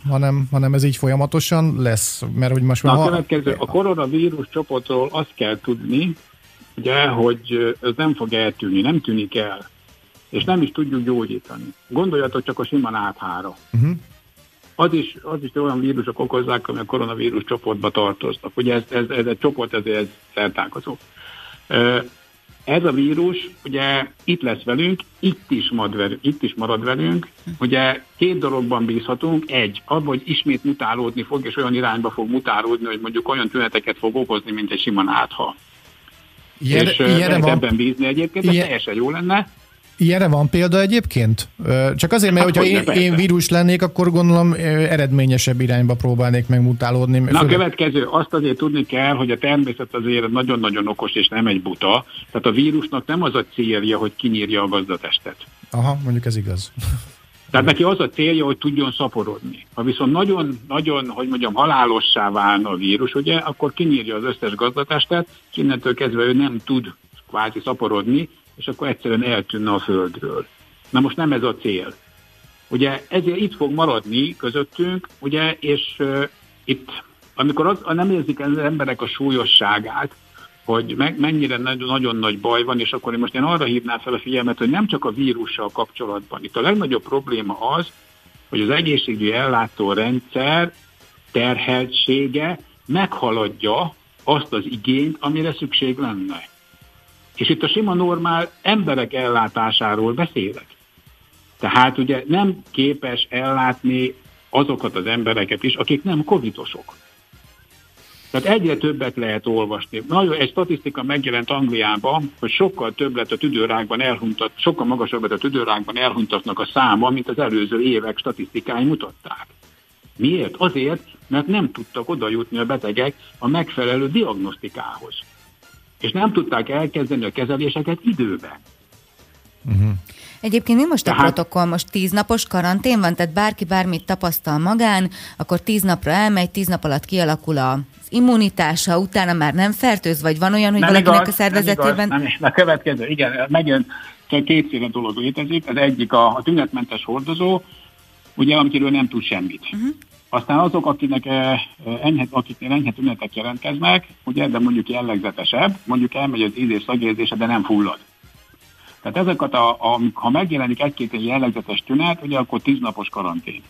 hanem, hanem ez így folyamatosan lesz, mert hogy most
már... Na, a következő, a koronavírus csoportról azt kell tudni, ugye, hogy ez nem fog eltűnni, nem tűnik el, és nem is tudjuk gyógyítani. Gondoljatok csak a sima náthára. Uh-huh. Az is, az is olyan vírusok okozzák, ami a koronavírus csoportba tartoznak. Ugye ez, ez, ez egy csoport, ez, ez szertálkozó. Ez a vírus ugye itt lesz velünk, itt is, marad velünk, itt is marad velünk. Ugye két dologban bízhatunk. Egy, abban, hogy ismét mutálódni fog, és olyan irányba fog mutálódni, hogy mondjuk olyan tüneteket fog okozni, mint egy sima nátha. Ilyen, és ilyenre van, ebben bízni egyébként, ilyen, teljesen jó lenne.
Ilyenre van példa egyébként? Csak azért, mert hát, hogyha én, én vírus lennék, akkor gondolom eredményesebb irányba próbálnék megmutálódni.
Na a következő, azt azért tudni kell, hogy a természet azért nagyon-nagyon okos és nem egy buta. Tehát a vírusnak nem az a célja, hogy kinyírja a gazdatestet.
Aha, mondjuk ez igaz.
Tehát neki az a célja, hogy tudjon szaporodni. Ha viszont nagyon-nagyon, hogy mondjam, halálossá válna a vírus, ugye, akkor kinyírja az összes gazdatestet, és innentől kezdve ő nem tud kvázi szaporodni, és akkor egyszerűen eltűnne a földről. Na most nem ez a cél. Ugye ezért itt fog maradni közöttünk, ugye, és uh, itt, amikor az, nem érzik az emberek a súlyosságát, hogy meg, mennyire nagyon, nagyon nagy baj van, és akkor én most én arra hívnám fel a figyelmet, hogy nem csak a vírussal kapcsolatban. Itt a legnagyobb probléma az, hogy az egészségügyi rendszer terheltsége meghaladja azt az igényt, amire szükség lenne. És itt a sima normál emberek ellátásáról beszélek. Tehát ugye nem képes ellátni azokat az embereket is, akik nem covidosok. Tehát egyre többet lehet olvasni. Nagyon egy statisztika megjelent Angliában, hogy sokkal több lett a tüdőrákban elhuntat, sokkal magasabb lett a tüdőrákban elhuntatnak a száma, mint az előző évek statisztikái mutatták. Miért? Azért, mert nem tudtak oda jutni a betegek a megfelelő diagnosztikához. És nem tudták elkezdeni a kezeléseket időben.
Uh-huh. Egyébként mi most a tehát... protokoll? Most tíz napos karantén van, tehát bárki bármit tapasztal magán, akkor tíz napra elmegy, tíz nap alatt kialakul a immunitása, utána már nem fertőz, vagy van olyan, hogy nem valakinek igaz, a szervezetében...
Nem, igaz, nem, a következő, igen, megint kétféle dolog létezik. Az egyik a, a tünetmentes hordozó, ugye, amiről nem tud semmit. Uh-huh. Aztán azok, akinek eh, enyhe, akiknél enyhe tünetek jelentkeznek, ugye, de mondjuk jellegzetesebb, mondjuk elmegy az ízés szagérzése, de nem fullad. Tehát ezeket, a, a, ha megjelenik egy-két egy jellegzetes tünet, ugye akkor tíznapos karantén.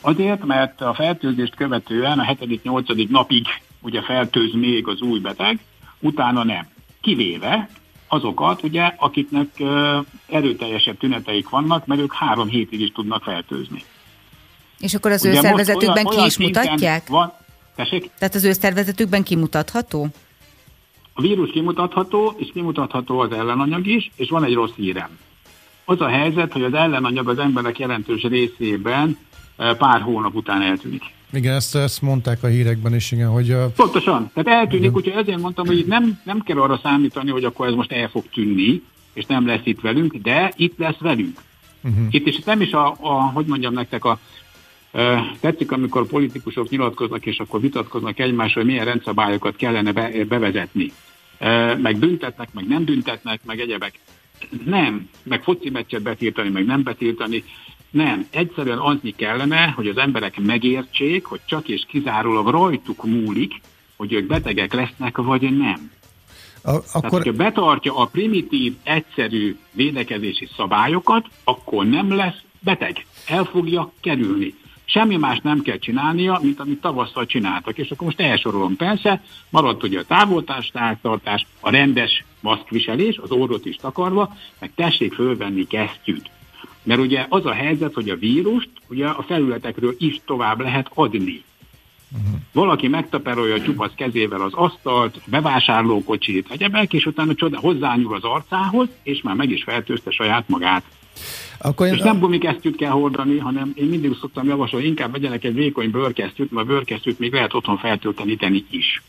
Azért, mert a fertőzést követően a 7.-8. napig ugye fertőz még az új beteg, utána nem. kivéve azokat, ugye, akiknek erőteljesebb tüneteik vannak, mert ők három hétig is tudnak fertőzni.
És akkor az ugye ő szervezetükben ki is mutatják? Van,
tessék?
Tehát az ő szervezetükben kimutatható?
A vírus kimutatható, és kimutatható az ellenanyag is, és van egy rossz hírem. Az a helyzet, hogy az ellenanyag az emberek jelentős részében pár hónap után eltűnik.
Igen, ezt, ezt mondták a hírekben is, igen, hogy... A...
Pontosan. Tehát eltűnik, úgyhogy ezért mondtam, hogy nem, nem kell arra számítani, hogy akkor ez most el fog tűnni, és nem lesz itt velünk, de itt lesz velünk. Uh-huh. Itt is nem is a, a, hogy mondjam nektek, a, e, tetszik, amikor politikusok nyilatkoznak, és akkor vitatkoznak egymással, hogy milyen rendszabályokat kellene be, bevezetni. Meg büntetnek, meg nem büntetnek, meg egyebek. Nem, meg foci meccset betiltani, meg nem betiltani. Nem, egyszerűen annyi kellene, hogy az emberek megértsék, hogy csak és kizárólag rajtuk múlik, hogy ők betegek lesznek, vagy nem. A, akkor... Tehát, hogyha betartja a primitív, egyszerű védekezési szabályokat, akkor nem lesz beteg. El fogja kerülni. Semmi más nem kell csinálnia, mint amit tavasszal csináltak. És akkor most elsorolom. Persze, maradt ugye a távoltás, tártartás, a rendes maszkviselés, az orrot is takarva, meg tessék fölvenni kesztyűt. Mert ugye az a helyzet, hogy a vírust ugye a felületekről is tovább lehet adni. Uh-huh. Valaki megtaperolja a csupasz kezével az asztalt, bevásárlókocsit, egyebek, és utána csoda, hozzányúl az arcához, és már meg is fertőzte saját magát. Akkor én... És nem gumikesztyűt kell hordani, hanem én mindig szoktam javasolni, inkább vegyenek egy vékony bőrkesztyűt, mert a bőrkesztyűt még lehet otthon feltölteníteni is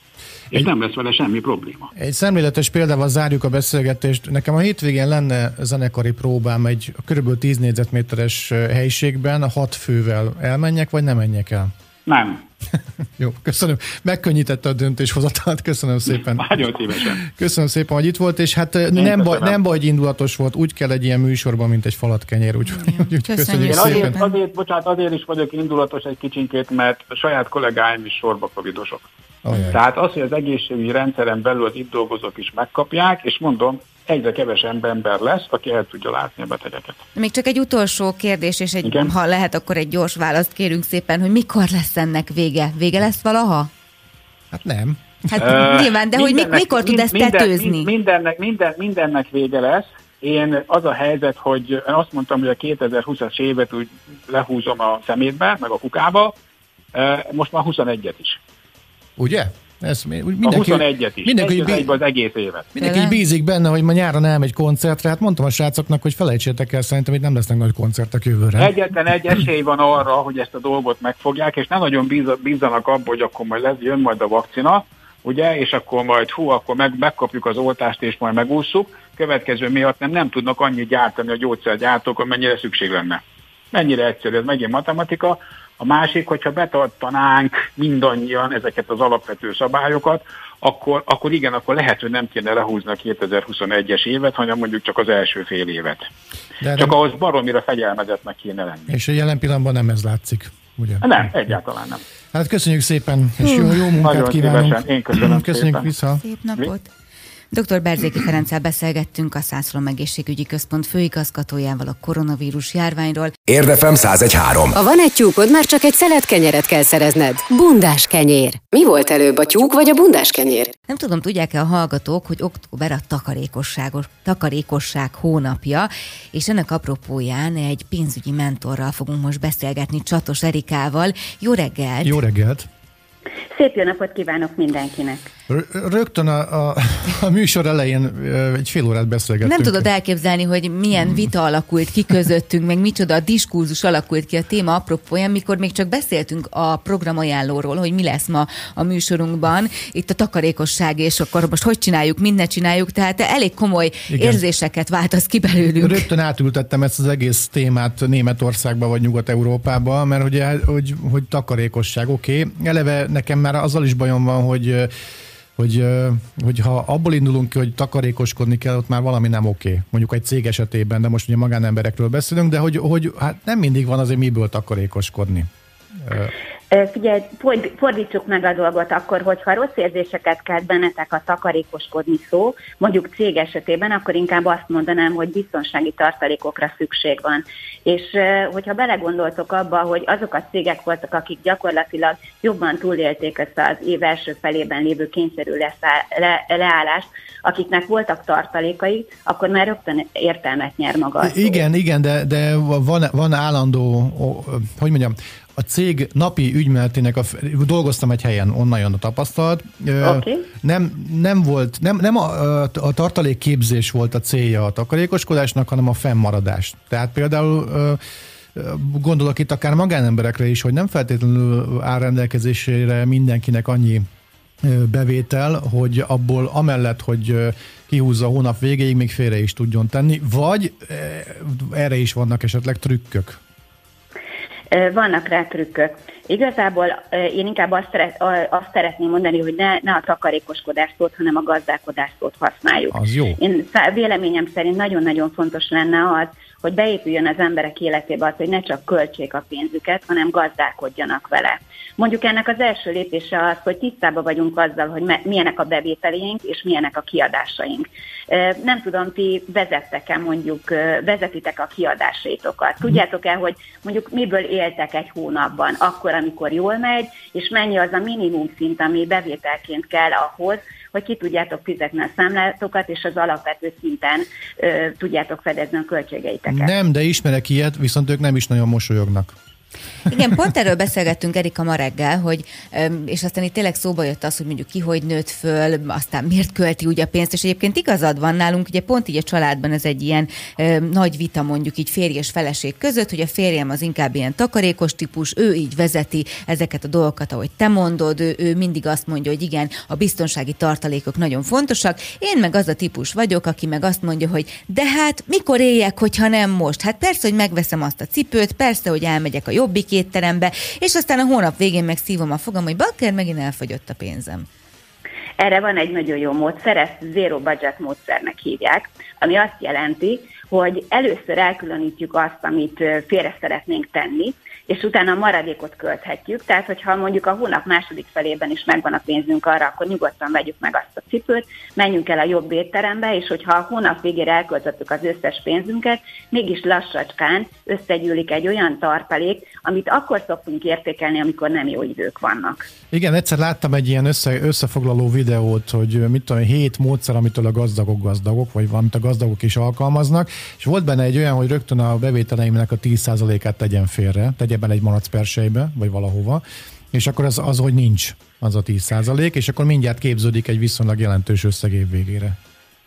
és egy, nem lesz vele semmi probléma.
Egy szemléletes példával zárjuk a beszélgetést. Nekem a hétvégén lenne zenekari próbám egy kb. 10 négyzetméteres helyiségben, hat fővel elmenjek, vagy nem menjek el?
Nem. <laughs>
Jó, köszönöm. Megkönnyítette a döntéshozatalt, köszönöm szépen. <laughs>
Nagyon szívesen.
Köszönöm szépen, hogy itt volt, és hát nem baj, nem baj, hogy indulatos volt, úgy kell egy ilyen műsorban, mint egy falat kenyér, úgy, <laughs> köszönjük
Én azért, szépen. Azért, bocsánat, azért is vagyok indulatos egy kicsinkét, mert a saját kollégáim is sorba covidosok. Ajaj. Tehát az, hogy az egészségügyi rendszeren belül az itt dolgozók is megkapják, és mondom, egyre kevesebb ember lesz, aki el tudja látni a betegeket.
Még csak egy utolsó kérdés, és egy, Igen? ha lehet, akkor egy gyors választ kérünk szépen, hogy mikor lesz ennek vége? Vége lesz valaha?
Hát nem.
Hát uh, nyilván, de hogy mikor tud ezt minden, tetőzni?
Mindennek, minden, mindennek vége lesz. Én az a helyzet, hogy én azt mondtam, hogy a 2020-as évet úgy lehúzom a szemétbe, meg a kukába, most már 21-et is.
Ugye?
Ez, mindenki, a 21-et is. Mindenki, egy az egész évet.
Mindenki így bízik benne, hogy ma nyáron elmegy koncertre. Hát mondtam a srácoknak, hogy felejtsétek el, szerintem itt nem lesznek nagy koncertek jövőre.
Egyetlen egy esély van arra, hogy ezt a dolgot megfogják, és nem nagyon bízanak abban, hogy akkor majd lesz, jön majd a vakcina, ugye, és akkor majd hú, akkor meg, megkapjuk az oltást, és majd megúszuk. Következő miatt nem, nem tudnak annyit gyártani a gyógyszergyártók, amennyire szükség lenne. Mennyire egyszerű, ez megint matematika. A másik, hogyha betartanánk mindannyian ezeket az alapvető szabályokat, akkor, akkor igen, akkor lehet, hogy nem kéne lehúzni a 2021-es évet, hanem mondjuk csak az első fél évet. De csak nem... ahhoz baromira fegyelmezetnek kéne lenni.
És a jelen pillanatban nem ez látszik, ugye?
Nem, egyáltalán nem.
Hát köszönjük szépen, és jó, jó munkát Nagyon kívánunk. Szívesen.
Én köszönöm
Köszönjük
szépen.
vissza.
Szép napot. Dr. Berzéki Ferenccel beszélgettünk a Szászlom Egészségügyi Központ főigazgatójával a koronavírus járványról.
Érdefem 1013.
Ha van egy tyúkod, már csak egy szelet kenyeret kell szerezned. Bundás kenyér. Mi volt előbb, a tyúk vagy a bundás kenyér?
Nem tudom, tudják-e a hallgatók, hogy október a takarékosságos, takarékosság hónapja, és ennek apropóján egy pénzügyi mentorral fogunk most beszélgetni Csatos Erikával. Jó reggelt!
Jó reggelt!
Szép jó napot kívánok mindenkinek!
Rögtön a, a, a műsor elején egy fél órát beszélgettünk.
Nem tudod elképzelni, hogy milyen vita alakult ki közöttünk, meg micsoda a diskurzus alakult ki a téma apropóján, mikor még csak beszéltünk a programajánlóról, hogy mi lesz ma a műsorunkban, itt a takarékosság, és akkor most hogy csináljuk, mindent csináljuk, tehát elég komoly Igen. érzéseket váltasz ki belőlünk.
Rögtön átültettem ezt az egész témát Németországba vagy Nyugat-Európába, mert ugye, hogy, hogy takarékosság, oké. Okay. Eleve nekem már azzal is bajom van, hogy hogy, hogy ha abból indulunk ki, hogy takarékoskodni kell, ott már valami nem oké. Okay. Mondjuk egy cég esetében, de most ugye magánemberekről beszélünk, de hogy, hogy hát nem mindig van azért miből takarékoskodni.
Figyelj, fordítsuk meg a dolgot akkor, hogyha rossz érzéseket kelt bennetek a takarékoskodni szó, mondjuk cég esetében, akkor inkább azt mondanám, hogy biztonsági tartalékokra szükség van. És hogyha belegondoltok abba, hogy azok a cégek voltak, akik gyakorlatilag jobban túlélték ezt az év első felében lévő kényszerű le, leállást, akiknek voltak tartalékai, akkor már rögtön értelmet nyer maga.
Igen, igen, de, de van, van állandó, hogy mondjam, a cég napi ügymenetének, a, dolgoztam egy helyen, onnan jön a tapasztalat.
Okay.
Nem, nem volt, nem, nem a, a tartalékképzés volt a célja a takarékoskodásnak, hanem a fennmaradás. Tehát például gondolok itt akár magánemberekre is, hogy nem feltétlenül áll rendelkezésére mindenkinek annyi bevétel, hogy abból amellett, hogy kihúzza a hónap végéig, még félre is tudjon tenni, vagy erre is vannak esetleg trükkök.
Vannak rá trükkök. Igazából én inkább azt, szeret, azt szeretném mondani, hogy ne, ne a takarékoskodás szót, hanem a gazdálkodás szót használjuk.
Az jó.
Én véleményem szerint nagyon-nagyon fontos lenne az, hogy beépüljön az emberek életébe az, hogy ne csak költsék a pénzüket, hanem gazdálkodjanak vele. Mondjuk ennek az első lépése az, hogy tisztában vagyunk azzal, hogy milyenek a bevételeink és milyenek a kiadásaink. Nem tudom, ti vezettek-e mondjuk, vezetitek a kiadásaitokat. Tudjátok-e, hogy mondjuk miből éltek egy hónapban, akkor, amikor jól megy, és mennyi az a minimum szint, ami bevételként kell ahhoz, hogy ki tudjátok fizetni a számlátokat, és az alapvető szinten ö, tudjátok fedezni a költségeiteket.
Nem, de ismerek ilyet, viszont ők nem is nagyon mosolyognak.
Igen, pont erről beszélgettünk Erika ma reggel, hogy, és aztán itt tényleg szóba jött az, hogy mondjuk ki hogy nőtt föl, aztán miért költi úgy a pénzt, és egyébként igazad van nálunk, ugye pont így a családban ez egy ilyen ö, nagy vita mondjuk így férj és feleség között, hogy a férjem az inkább ilyen takarékos típus, ő így vezeti ezeket a dolgokat, ahogy te mondod, ő, ő mindig azt mondja, hogy igen, a biztonsági tartalékok nagyon fontosak, én meg az a típus vagyok, aki meg azt mondja, hogy de hát mikor éljek, hogyha nem most? Hát persze, hogy megveszem azt a cipőt, persze, hogy elmegyek a jobbik étterembe, és aztán a hónap végén meg szívom a fogam, hogy bakker, megint elfogyott a pénzem.
Erre van egy nagyon jó módszer, ezt zero budget módszernek hívják, ami azt jelenti, hogy először elkülönítjük azt, amit félre szeretnénk tenni, és utána a maradékot költhetjük. Tehát, hogyha mondjuk a hónap második felében is megvan a pénzünk arra, akkor nyugodtan vegyük meg azt a cipőt, menjünk el a jobb étterembe, és hogyha a hónap végére elköltöttük az összes pénzünket, mégis lassacskán összegyűlik egy olyan tartalék, amit akkor szoktunk értékelni, amikor nem jó idők vannak.
Igen, egyszer láttam egy ilyen össze, összefoglaló videót, hogy mit tudom, hét módszer, amitől a gazdagok gazdagok, vagy amit a gazdagok is alkalmaznak, és volt benne egy olyan, hogy rögtön a bevételeimnek a 10%-át tegyen félre, tegye bele egy malac persejbe, vagy valahova, és akkor az, az, hogy nincs az a 10 százalék, és akkor mindjárt képződik egy viszonylag jelentős összeg év végére.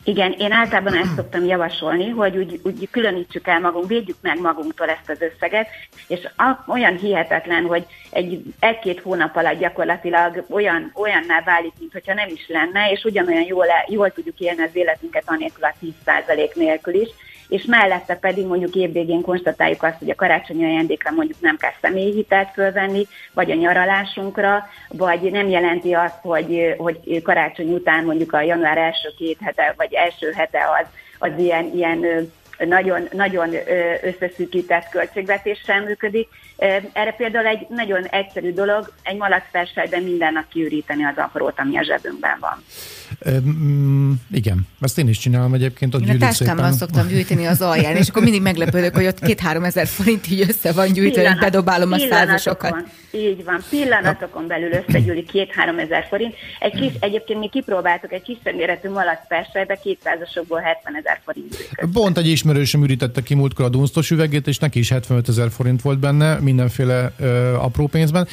Igen, én általában ezt szoktam javasolni, hogy úgy, úgy különítsük el magunk, védjük meg magunktól ezt az összeget, és olyan hihetetlen, hogy egy, egy-két hónap alatt gyakorlatilag olyan, olyanná válik, mintha nem is lenne, és ugyanolyan jól, jól tudjuk élni az életünket anélkül a 10% nélkül is, és mellette pedig mondjuk évvégén konstatáljuk azt, hogy a karácsonyi ajándékra mondjuk nem kell személyi hitelt fölvenni, vagy a nyaralásunkra, vagy nem jelenti azt, hogy, hogy karácsony után mondjuk a január első két hete, vagy első hete az, az ilyen, ilyen nagyon, nagyon összeszűkített költségvetéssel működik. Erre például egy nagyon egyszerű dolog, egy malacfersejben minden nap kiüríteni az aprót, ami a zsebünkben van.
Mm, igen, ezt én is csinálom egyébként.
Ott én a táskámmal szoktam gyűjteni az alján, és akkor mindig meglepődök, hogy ott két-három ezer forint így össze van gyűjtve, hogy bedobálom a százasokat.
Így van, pillanatokon belül összegyűlik két-három ezer forint. Egy kis, egyébként mi kipróbáltuk egy kisebb méretű malac persejbe, kétszázasokból 70 ezer forint.
Pont egy ismerősöm ürítette ki múltkor a dunsztos üvegét, és neki is 75 ezer forint volt benne, mindenféle ö, apró pénzben.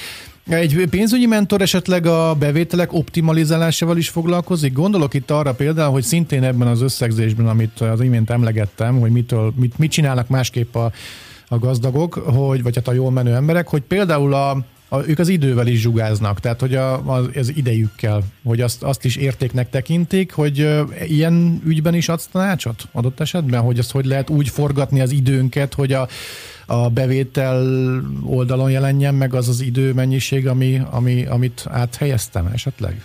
Egy pénzügyi mentor esetleg a bevételek optimalizálásával is foglalkozik? Gondolok itt arra például, hogy szintén ebben az összegzésben, amit az imént emlegettem, hogy mitől, mit, mit csinálnak másképp a, a gazdagok, hogy, vagy hát a jól menő emberek, hogy például a, a, ők az idővel is zsugáznak, tehát hogy a, a, az idejükkel, hogy azt, azt is értéknek tekintik, hogy ö, ilyen ügyben is adsz tanácsot adott esetben, hogy azt hogy lehet úgy forgatni az időnket, hogy a, a bevétel oldalon jelenjen meg az az idő mennyiség, ami, ami, amit áthelyeztem esetleg?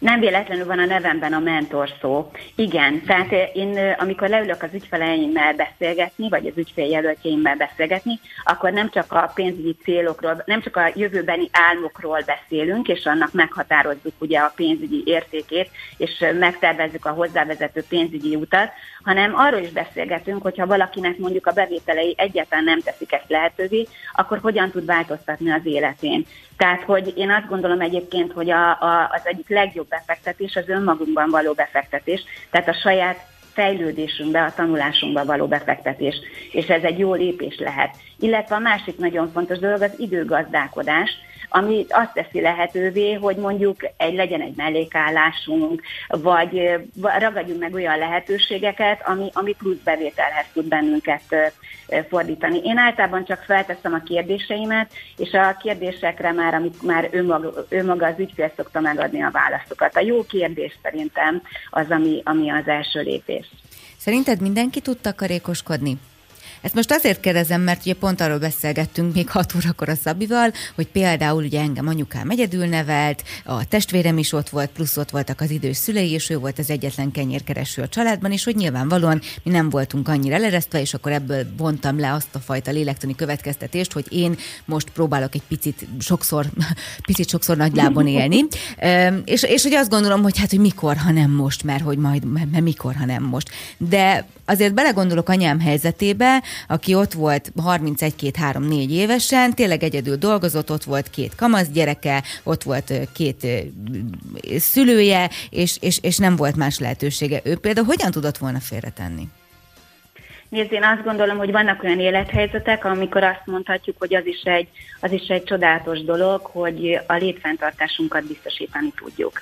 Nem véletlenül van a nevemben a mentor szó. Igen, tehát én amikor leülök az ügyfeleimmel beszélgetni, vagy az ügyféljelöltjeimmel beszélgetni, akkor nem csak a pénzügyi célokról, nem csak a jövőbeni álmokról beszélünk, és annak meghatározzuk ugye a pénzügyi értékét, és megtervezzük a hozzávezető pénzügyi utat, hanem arról is beszélgetünk, hogyha valakinek mondjuk a bevételei egyáltalán nem teszik ezt lehetővé, akkor hogyan tud változtatni az életén. Tehát, hogy én azt gondolom egyébként, hogy a, a, az egyik legjobb befektetés az önmagunkban való befektetés, tehát a saját fejlődésünkbe, a tanulásunkba való befektetés, és ez egy jó lépés lehet. Illetve a másik nagyon fontos dolog az időgazdálkodás, ami azt teszi lehetővé, hogy mondjuk egy legyen egy mellékállásunk, vagy ragadjunk meg olyan lehetőségeket, ami, ami plusz bevételhez tud bennünket fordítani. Én általában csak felteszem a kérdéseimet, és a kérdésekre már, amit már ő maga, az ügyfél szokta megadni a válaszokat. A jó kérdés szerintem az, ami, ami az első lépés.
Szerinted mindenki tud takarékoskodni? Ezt most azért kérdezem, mert ugye pont arról beszélgettünk még 6 órakor a Szabival, hogy például ugye engem anyukám egyedül nevelt, a testvérem is ott volt, plusz ott voltak az idős szülei, és ő volt az egyetlen kenyérkereső a családban, és hogy nyilvánvalóan mi nem voltunk annyira leresztve, és akkor ebből vontam le azt a fajta lélektani következtetést, hogy én most próbálok egy picit sokszor, <laughs> picit sokszor nagy lábon élni. és, és hogy azt gondolom, hogy hát, hogy mikor, ha nem most, mert hogy majd, mert mikor, ha nem most. De azért belegondolok anyám helyzetébe, aki ott volt 31-2-3-4 évesen, tényleg egyedül dolgozott, ott volt két kamasz gyereke, ott volt két szülője, és, és, és nem volt más lehetősége. Ő például hogyan tudott volna félretenni?
Nézd, én azt gondolom, hogy vannak olyan élethelyzetek, amikor azt mondhatjuk, hogy az is egy, az is egy csodálatos dolog, hogy a létfenntartásunkat biztosítani tudjuk.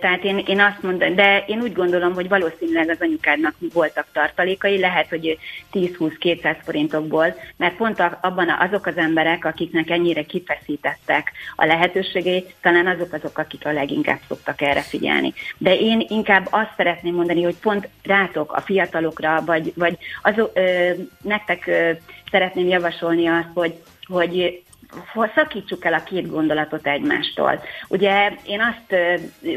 Tehát én, én azt mondom, de én úgy gondolom, hogy valószínűleg az anyukádnak voltak tartalékai, lehet, hogy 10-20-200 forintokból, mert pont abban azok az emberek, akiknek ennyire kifeszítettek a lehetőségeit, talán azok azok, akik a leginkább szoktak erre figyelni. De én inkább azt szeretném mondani, hogy pont rátok, a fiatalokra, vagy, vagy azok, ö, nektek ö, szeretném javasolni azt, hogy, hogy szakítsuk el a két gondolatot egymástól. Ugye én azt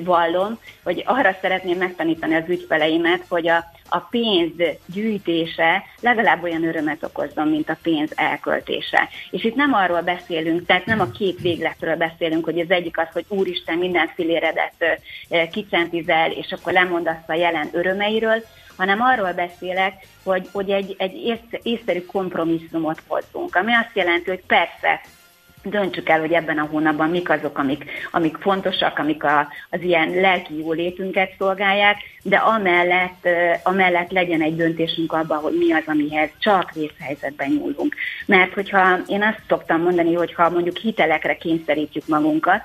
vallom, hogy arra szeretném megtanítani az ügyfeleimet, hogy a, a pénz gyűjtése legalább olyan örömet okozzon, mint a pénz elköltése. És itt nem arról beszélünk, tehát nem a két végletről beszélünk, hogy az egyik az, hogy úristen minden filéredet kicentizel, és akkor lemondasz a jelen örömeiről, hanem arról beszélek, hogy, hogy egy, egy észszerű kompromisszumot hozzunk, ami azt jelenti, hogy persze döntsük el, hogy ebben a hónapban mik azok, amik, amik fontosak, amik a, az ilyen lelki jólétünket szolgálják, de amellett, amellett legyen egy döntésünk abban, hogy mi az, amihez csak vészhelyzetben nyúlunk. Mert hogyha én azt szoktam mondani, hogy ha mondjuk hitelekre kényszerítjük magunkat,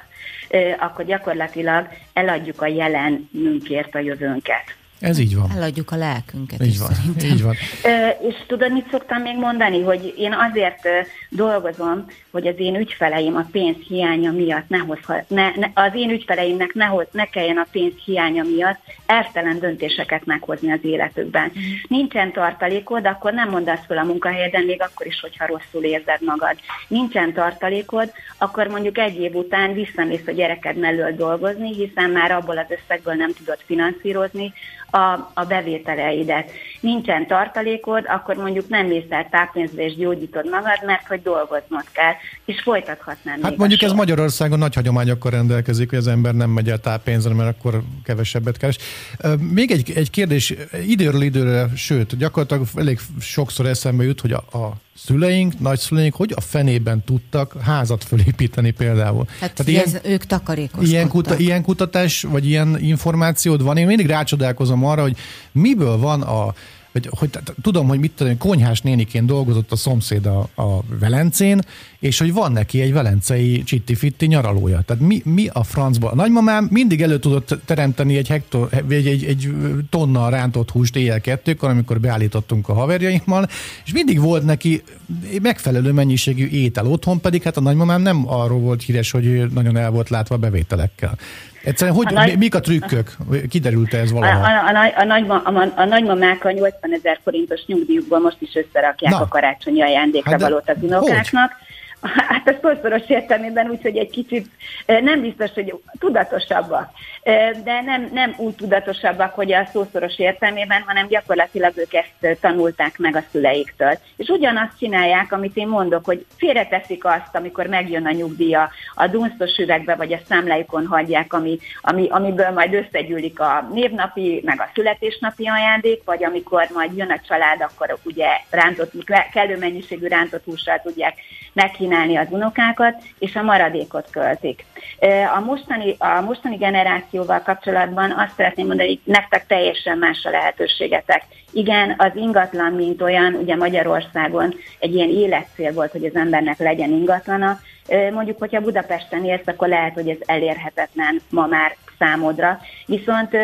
akkor gyakorlatilag eladjuk a jelenünkért a jövőnket.
Ez így van.
Eladjuk a lelkünket
így van.
szerintem.
Így van.
Ö, és tudod, mit szoktam még mondani? Hogy én azért dolgozom, hogy az én ügyfeleim a pénz hiánya miatt ne hozha, ne, ne, az én ügyfeleimnek ne, hoz, ne kelljen a pénz hiánya miatt ertelen döntéseket meghozni az életükben. Mm. Nincsen tartalékod, akkor nem mondasz fel a munkahelyeden, még akkor is, hogyha rosszul érzed magad. Nincsen tartalékod, akkor mondjuk egy év után visszamész a gyereked mellől dolgozni, hiszen már abból az összegből nem tudod finanszírozni, a, a bevételeidet. Nincsen tartalékod, akkor mondjuk nem mész el tápénzbe és gyógyítod magad, mert hogy dolgoznod kell, és folytathatnám.
Hát mondjuk ez Magyarországon nagy hagyományokkal rendelkezik, hogy az ember nem megy el tápénzre, mert akkor kevesebbet keres. Még egy, egy kérdés, időről időre, sőt, gyakorlatilag elég sokszor eszembe jut, hogy a, a szüleink, nagyszüleink hogy a fenében tudtak házat fölépíteni például.
Hát Tehát ilyen, ez, ők takarékoskodtak.
Ilyen, kuta, ilyen kutatás, vagy ilyen információd van? Én mindig rácsodálkozom arra, hogy miből van a hogy, hogy tudom, hogy mit tudom, konyhás néniként dolgozott a szomszéd a, a Velencén, és hogy van neki egy velencei csitti-fitti nyaralója. Tehát mi, mi a francban? A nagymamám mindig elő tudott teremteni egy, hektor, egy, egy, egy tonna rántott húst éjjel kettőkor, amikor beállítottunk a haverjaimmal, és mindig volt neki megfelelő mennyiségű étel otthon, pedig hát a nagymamám nem arról volt híres, hogy nagyon el volt látva bevételekkel. Egyszerűen, hogy, a nagy... mik a trükkök? Kiderült ez valaha?
A, a, a, a, nagyma, a, a nagymamák a 80 ezer forintos nyugdíjukból most is összerakják Na. a karácsonyi ajándékre hát valót az unokáknak. Hogy? <laughs> Hát a szószoros értelmében úgy, hogy egy kicsit nem biztos, hogy tudatosabbak, de nem, nem úgy tudatosabbak, hogy a szószoros értelmében, hanem gyakorlatilag ők ezt tanulták meg a szüleiktől. És ugyanazt csinálják, amit én mondok, hogy félreteszik azt, amikor megjön a nyugdíja, a dunsztos üvegbe vagy a számlájukon hagyják, ami, ami, amiből majd összegyűlik a névnapi, meg a születésnapi ajándék, vagy amikor majd jön a család, akkor ugye rántott, kellő mennyiségű rántott hússal tudják megkínálni az unokákat, és a maradékot költik. A mostani, a mostani generációval kapcsolatban azt szeretném mondani, hogy nektek teljesen más a lehetőségetek. Igen, az ingatlan, mint olyan, ugye Magyarországon egy ilyen életcél volt, hogy az embernek legyen ingatlana. Mondjuk, hogyha Budapesten élsz, akkor lehet, hogy ez elérhetetlen ma már számodra. Viszont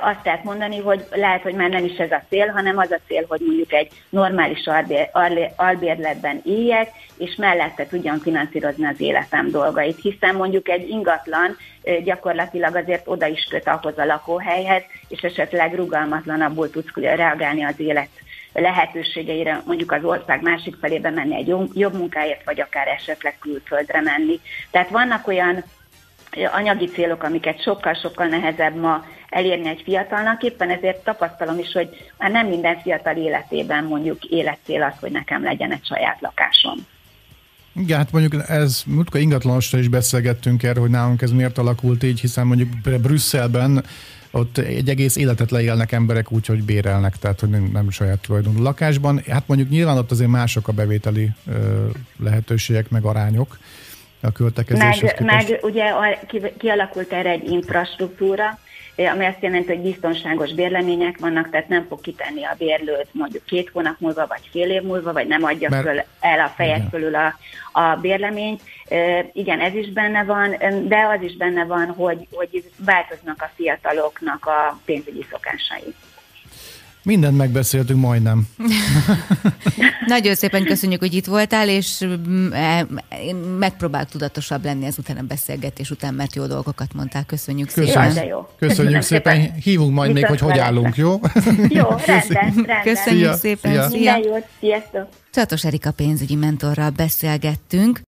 azt mondani, hogy lehet, hogy már nem is ez a cél, hanem az a cél, hogy mondjuk egy normális albér, albérletben éljek, és mellette tudjam finanszírozni az életem dolgait, hiszen mondjuk egy ingatlan gyakorlatilag azért oda is köt ahhoz a lakóhelyhez, és esetleg rugalmatlanabbul tudsz reagálni az élet lehetőségeire, mondjuk az ország másik felébe menni egy jobb munkáért, vagy akár esetleg külföldre menni. Tehát vannak olyan anyagi célok, amiket sokkal-sokkal nehezebb ma elérni egy fiatalnak, éppen ezért tapasztalom is, hogy már nem minden fiatal életében mondjuk életcél az, hogy nekem legyen egy saját lakásom.
Igen, hát mondjuk ez, múltkor ingatlanosra is beszélgettünk erről, hogy nálunk ez miért alakult így, hiszen mondjuk Brüsszelben ott egy egész életet leélnek emberek úgy, hogy bérelnek, tehát hogy nem, nem saját tulajdonú lakásban. Hát mondjuk nyilván ott azért mások a bevételi ö, lehetőségek, meg arányok a költekezéshez
meg, meg ugye kialakult erre egy infrastruktúra, ami azt jelenti, hogy biztonságos bérlemények vannak, tehát nem fog kitenni a bérlőt mondjuk két hónap múlva, vagy fél év múlva, vagy nem adja Mert... föl el a igen. fölül a, a bérleményt. E, igen, ez is benne van, de az is benne van, hogy, hogy változnak a fiataloknak a pénzügyi szokásai.
Mindent megbeszéltünk majdnem. <laughs>
Nagyon szépen köszönjük, hogy itt voltál, és mm, e, megpróbálok tudatosabb lenni ezután a beszélgetés után, mert jó dolgokat mondtál. Köszönjük
Köszönjük. szépen. Jó, Köszönjük szépen. Hívunk majd Viszont még, hogy hogy állunk, jó?
Jó, <laughs> rendben, rendben.
Köszönjük Szia. szépen.
Szia. Minden jót, sziasztok.
Csatos Erika pénzügyi mentorral beszélgettünk.